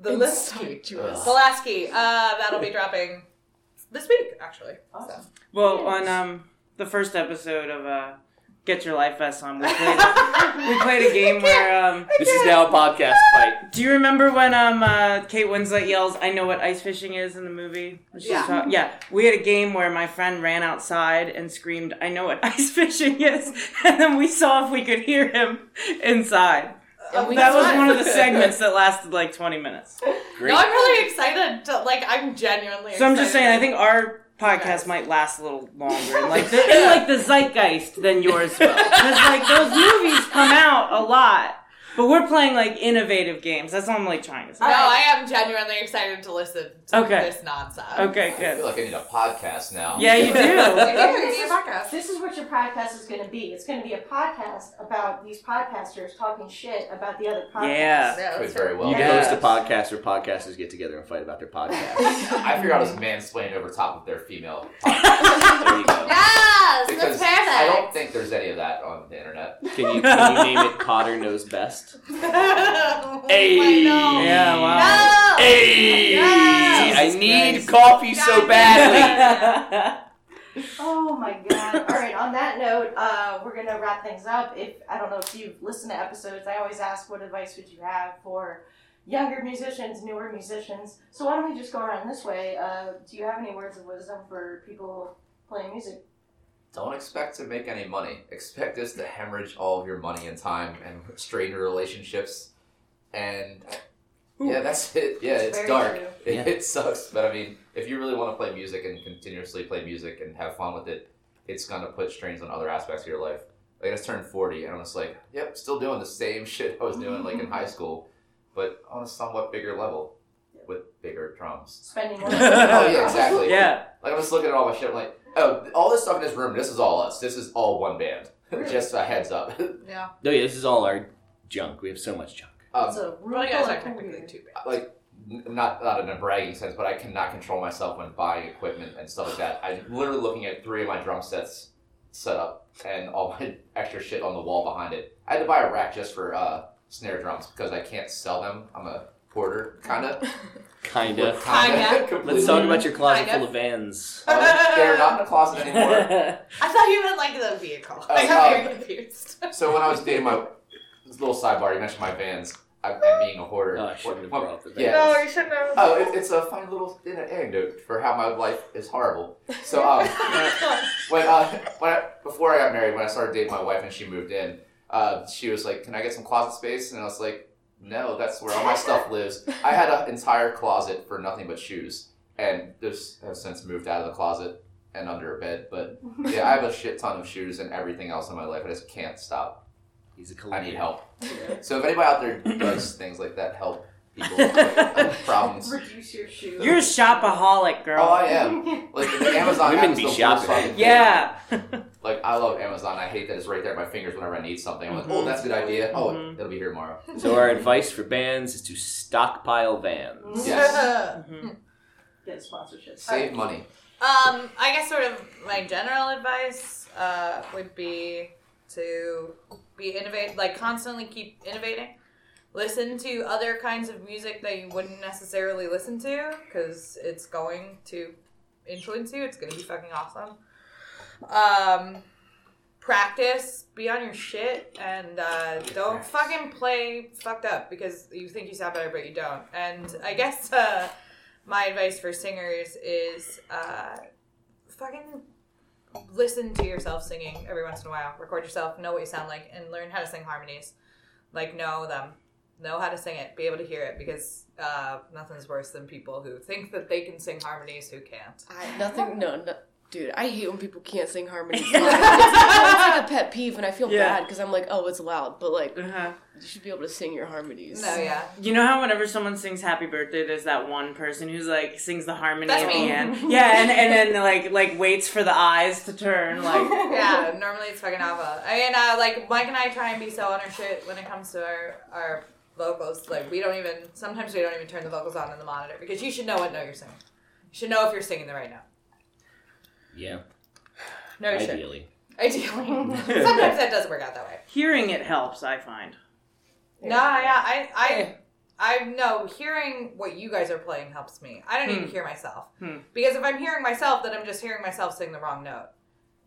The Lasky. Insidious- The Last Key. Uh, that'll be dropping this week, actually. So. well, on um the first episode of uh Get Your Life Vests On, we played we played a game where um. This is now a podcast fight. Do you remember when um uh, Kate Winslet yells, "I know what ice fishing is" in the movie? Yeah. talk- yeah. We had a game where my friend ran outside and screamed, "I know what ice fishing is," and then we saw if we could hear him inside. And that was one of the segments that lasted like twenty minutes. Great. No, I'm really excited. To, like, I'm genuinely. So I'm just saying, I think our podcast might last a little longer, in like the, in like the zeitgeist than yours will, because like those movies come out a lot, but we're playing like innovative games. That's what I'm like trying to say. No, I am genuinely excited to listen to Okay. this nonsense. Okay, good. I feel like I need a podcast now. Yeah, you do. Yeah, we need podcast. This is what your podcast is going to be. It's going to be a podcast about these podcasters talking shit about the other podcasts. Yeah. Yeah, Could that's very well. You be. can Yeah. host a podcast where podcasters get together and fight about their podcast. I figure out this mansplain over top of their female. podcast. there you go. Yes, Because that's perfect. I don't think there's any of that on the internet. Can you can you name it Potter Knows Best? Oh, Hey. no. Yeah, wow. No. Hey! Yes. I need Christ. coffee so badly. Oh my god. All right, on that note, uh, we're going to wrap things up. If I don't know if you've listened to episodes, I always ask what advice would you have for younger musicians, newer musicians. So why don't we just go around this way? Uh, do you have any words of wisdom for people playing music? Don't expect to make any money. Expect this to hemorrhage all of your money and time and strain your relationships. And yeah, that's it. Yeah, It's it's dark. It, Yeah. it sucks, but I mean, if you really want to play music and continuously play music and have fun with it, it's gonna put strains on other aspects of your life. Like I just turned forty, and I'm just like, yep, still doing the same shit I was doing like in high mm-hmm. school, but on a somewhat bigger level with bigger drums. Spending more oh yeah, exactly. yeah. Like I'm just looking at all my shit. I'm like, oh, all this stuff in this room. This is all us. This is all one band. just a heads up. Yeah. No, yeah, this is all our junk. We have so much junk. um, So, Well, you full guys are technically weird. two bands. like n- not not in a bragging sense, but I cannot control myself when buying equipment and stuff like that. I'm literally looking at three of my drum sets set up and all my extra shit on the wall behind it. I had to buy a rack just for uh, snare drums because I can't sell them. I'm a porter, kind of. Kinda. Kinda. Let's talk about your closet Kinda. full of vans. Uh, they're not in the closet anymore. I thought you meant like the vehicle. Oh, I got oh. very confused. So when I was dating my this little sidebar, you mentioned my vans. I'm, I'm being a hoarder. Oh, I shouldn't have brought the yeah. No, you shouldn't have. Oh, it, it's a funny little you anecdote for how my life is horrible. So, um, when uh, when I, before I got married, when I started dating my wife and she moved in, uh, she was like, "Can I get some closet space?" And I was like, "No, that's where all my stuff lives." I had an entire closet for nothing but shoes, and those have since moved out of the closet and under a bed. But yeah, I have a shit ton of shoes and everything else in my life. I just can't stop. He's a I collector. I need help. So if anybody out there does things like that, help people with problems. Reduce your shoes. You're a shopaholic, girl. Oh, I am. Like the Amazon Women app be shopping. worst fucking thing. Yeah. Like I love Amazon. I hate that it's right there at my fingers whenever I need something. I'm like, oh, that's a good idea. Oh, Mhm. it'll be here tomorrow. So our advice for bands is to stockpile vans. Yes. Mhm. Get sponsorships. sponsorship. Save money. Um, I guess sort of my general advice uh, would be to be innovate, like constantly keep innovating. Listen to other kinds of music that you wouldn't necessarily listen to because it's going to influence you. It's going to be fucking awesome. Um, practice, be on your shit, and uh, don't fucking play fucked up because you think you sound better but you don't. And I guess uh, my advice for singers is uh, fucking listen to yourself singing every once in a while. Record yourself, know what you sound like, and learn how to sing harmonies. Like know them, know how to sing it, be able to hear it because uh, nothing's worse than people who think that they can sing harmonies who can't. I, nothing. No, no, dude. I hate when people can't sing harmonies. it's, it's like a pet peeve, and I feel Yeah. bad because I'm like, oh, it's loud, but like, Uh-huh. you should be able to sing your harmonies. No, yeah. You know how whenever someone sings "Happy Birthday," there's that one person who's like sings the harmony That's at me. the end. Yeah, and, and then like like waits for the eyes to turn. Like yeah, normally it's fucking alpha. I mean, uh, like Mike and I try and be so on our shit when it comes to our our vocals. Like we don't even sometimes we don't even turn the vocals on in the monitor because you should know what note you're singing. You should know if you're singing the right note. Yeah, No, you should. ideally. Ideally, sometimes that doesn't work out that way. hearing it helps, I find. No, yeah, I I. I know hearing what you guys are playing helps me. I don't even Hmm. hear myself Hmm. because if I'm hearing myself, then I'm just hearing myself sing the wrong note.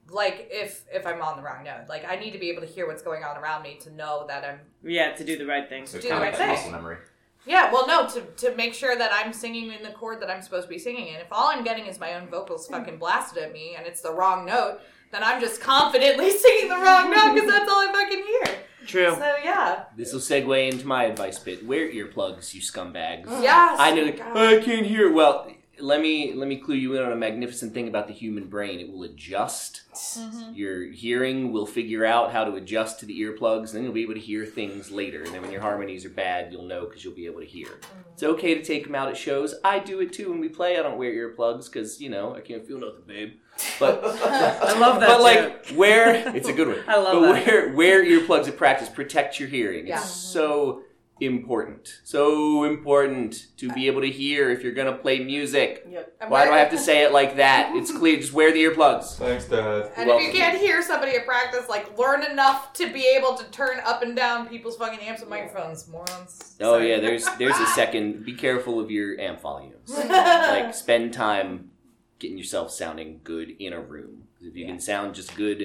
Like if if I'm on the wrong note, like I need to be able to hear what's going on around me to know that I'm Yeah, to do the right thing. So Do the right like thing. muscle memory. Yeah, well, no, to, to make sure that I'm singing in the chord that I'm supposed to be singing in. If all I'm getting is my own vocals hmm. fucking blasted at me and it's the wrong note, then I'm just confidently singing the wrong note because that's all I fucking hear. True. So, yeah. This will segue into my advice bit. Wear earplugs, you scumbags. Yes. I know. God. I can't hear. Well, let me let me clue you in on a magnificent thing about the human brain. It will adjust. Mhm. Your hearing will figure out how to adjust to the earplugs, and then you'll be able to hear things later. And then when your harmonies are bad, you'll know because you'll be able to hear. It's okay to take them out at shows. I do it too when we play. I don't wear earplugs because you know I can't feel nothing, babe. But I love that. but joke. like wear it's a good one. I love but that. wear wear earplugs at practice. Protect your hearing. Yeah. It's so important. So important to be able to hear if you're gonna play music. And Why do I have to say it like that? It's clear. Just wear the earplugs. Thanks, Dad. And Well- if you can't hear somebody at practice, like, learn enough to be able to turn up and down people's fucking amps and microphones, morons. Oh Sorry. yeah, there's there's a second. Be careful of your amp volumes. Like spend time getting yourself sounding good in a room. If you can sound just good,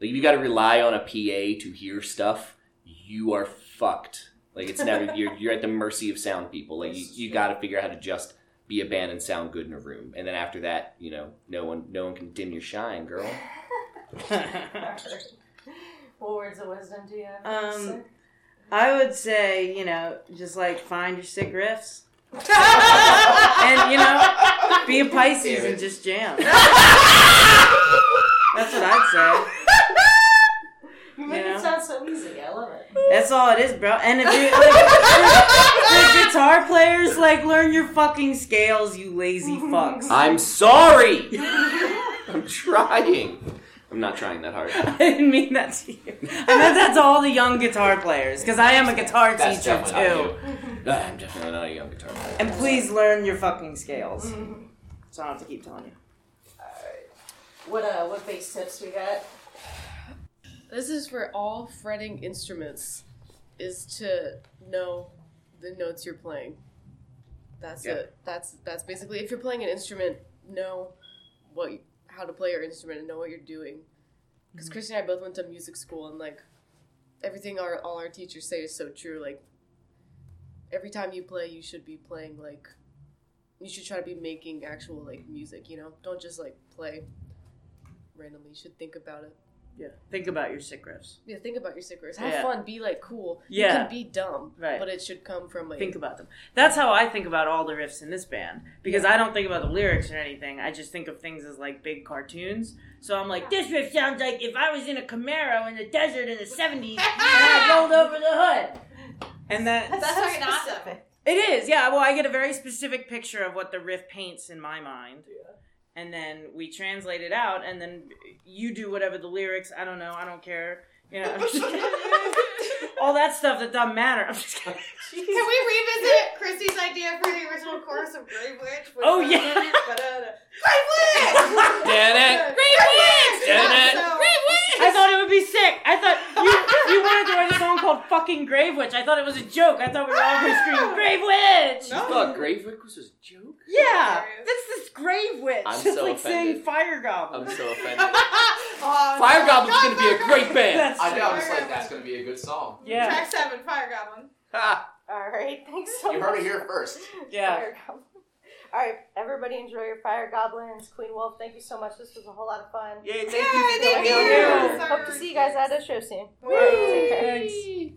like if you got to rely on a PA to hear stuff, you are fucked. Like it's never you're you're at the mercy of sound people. Like you, you got to figure out how to just be a band and sound good in a room, and then after that, you know, no one no one can dim your shine, girl. what words of wisdom do you have? Um, sir? I would say, you know, just like find your sick riffs. and, you know, be a Pisces and just jam. That's what I'd say. You make you know? it sound so easy. I love it. That's all it is, bro. And if you like, the guitar players, like, learn your fucking scales, you lazy fucks. I'm sorry. I'm trying. I'm not trying that hard. I didn't mean that to you. I meant that to all the young guitar players, because I am a guitar That's teacher definitely too. not you. I'm definitely not a young guitar player. And please learn your fucking scales. So I don't have to keep telling you. All right. What uh, what bass tips we got? This is for all fretting instruments, is to know the notes you're playing. That's Yeah. it. That's that's basically if you're playing an instrument, know what how to play your instrument and know what you're doing. Because mm-hmm. Christy and I both went to music school and like everything our all our teachers say is so true. Like every time you play, you should be playing like you should try to be making actual like music. You know, don't just like play randomly. You should think about it. Yeah. Think about your sick riffs. Yeah, think about your sick riffs. Have Yeah. fun. Be like cool. Yeah. You can be dumb, Right. but it should come from like Think about them. That's how I think about all the riffs in this band because I don't think about the lyrics or anything. I just think of things as like big cartoons. So I'm like, this riff sounds like if I was in a Camaro in the desert in the '70s and I rolled over the hood. And that That's so fucking awesome. specific. It is, yeah. Well, I get a very specific picture of what the riff paints in my mind. And then we translate it out, and then you do whatever the lyrics. I don't know. I don't care. You know, all that stuff that doesn't matter. I'm just kidding. Can we revisit Christy's idea for the original chorus of Grave Witch? Oh, yeah. Grave Witch! Dun-it. Grave Witch! Dun-it. So- I thought it would be sick. I thought you you wanted to write a song called "Fucking Grave Witch." I thought it was a joke. I thought we were all going to scream "Grave Witch." You thought Grave Witch was a joke? Yeah, Hilarious. that's this Grave Witch. I'm it's so like saying. Fire Goblin. I'm so offended. Oh, Fire no. Goblin's God, gonna be a Fire great band. That's I know. I was true. like, that's gonna be a good song. Yeah. Track seven, Fire Goblin. Ha! All right, thanks so You much. heard it here first. Yeah. Fire Goblin. All right, everybody enjoy your Fire Goblins. Queen Wolf, thank you so much. This was a whole lot of fun. Yay! Thank Yay, you. thank coming you. Hope to see you guys at a show soon. Whee! Take. Thanks.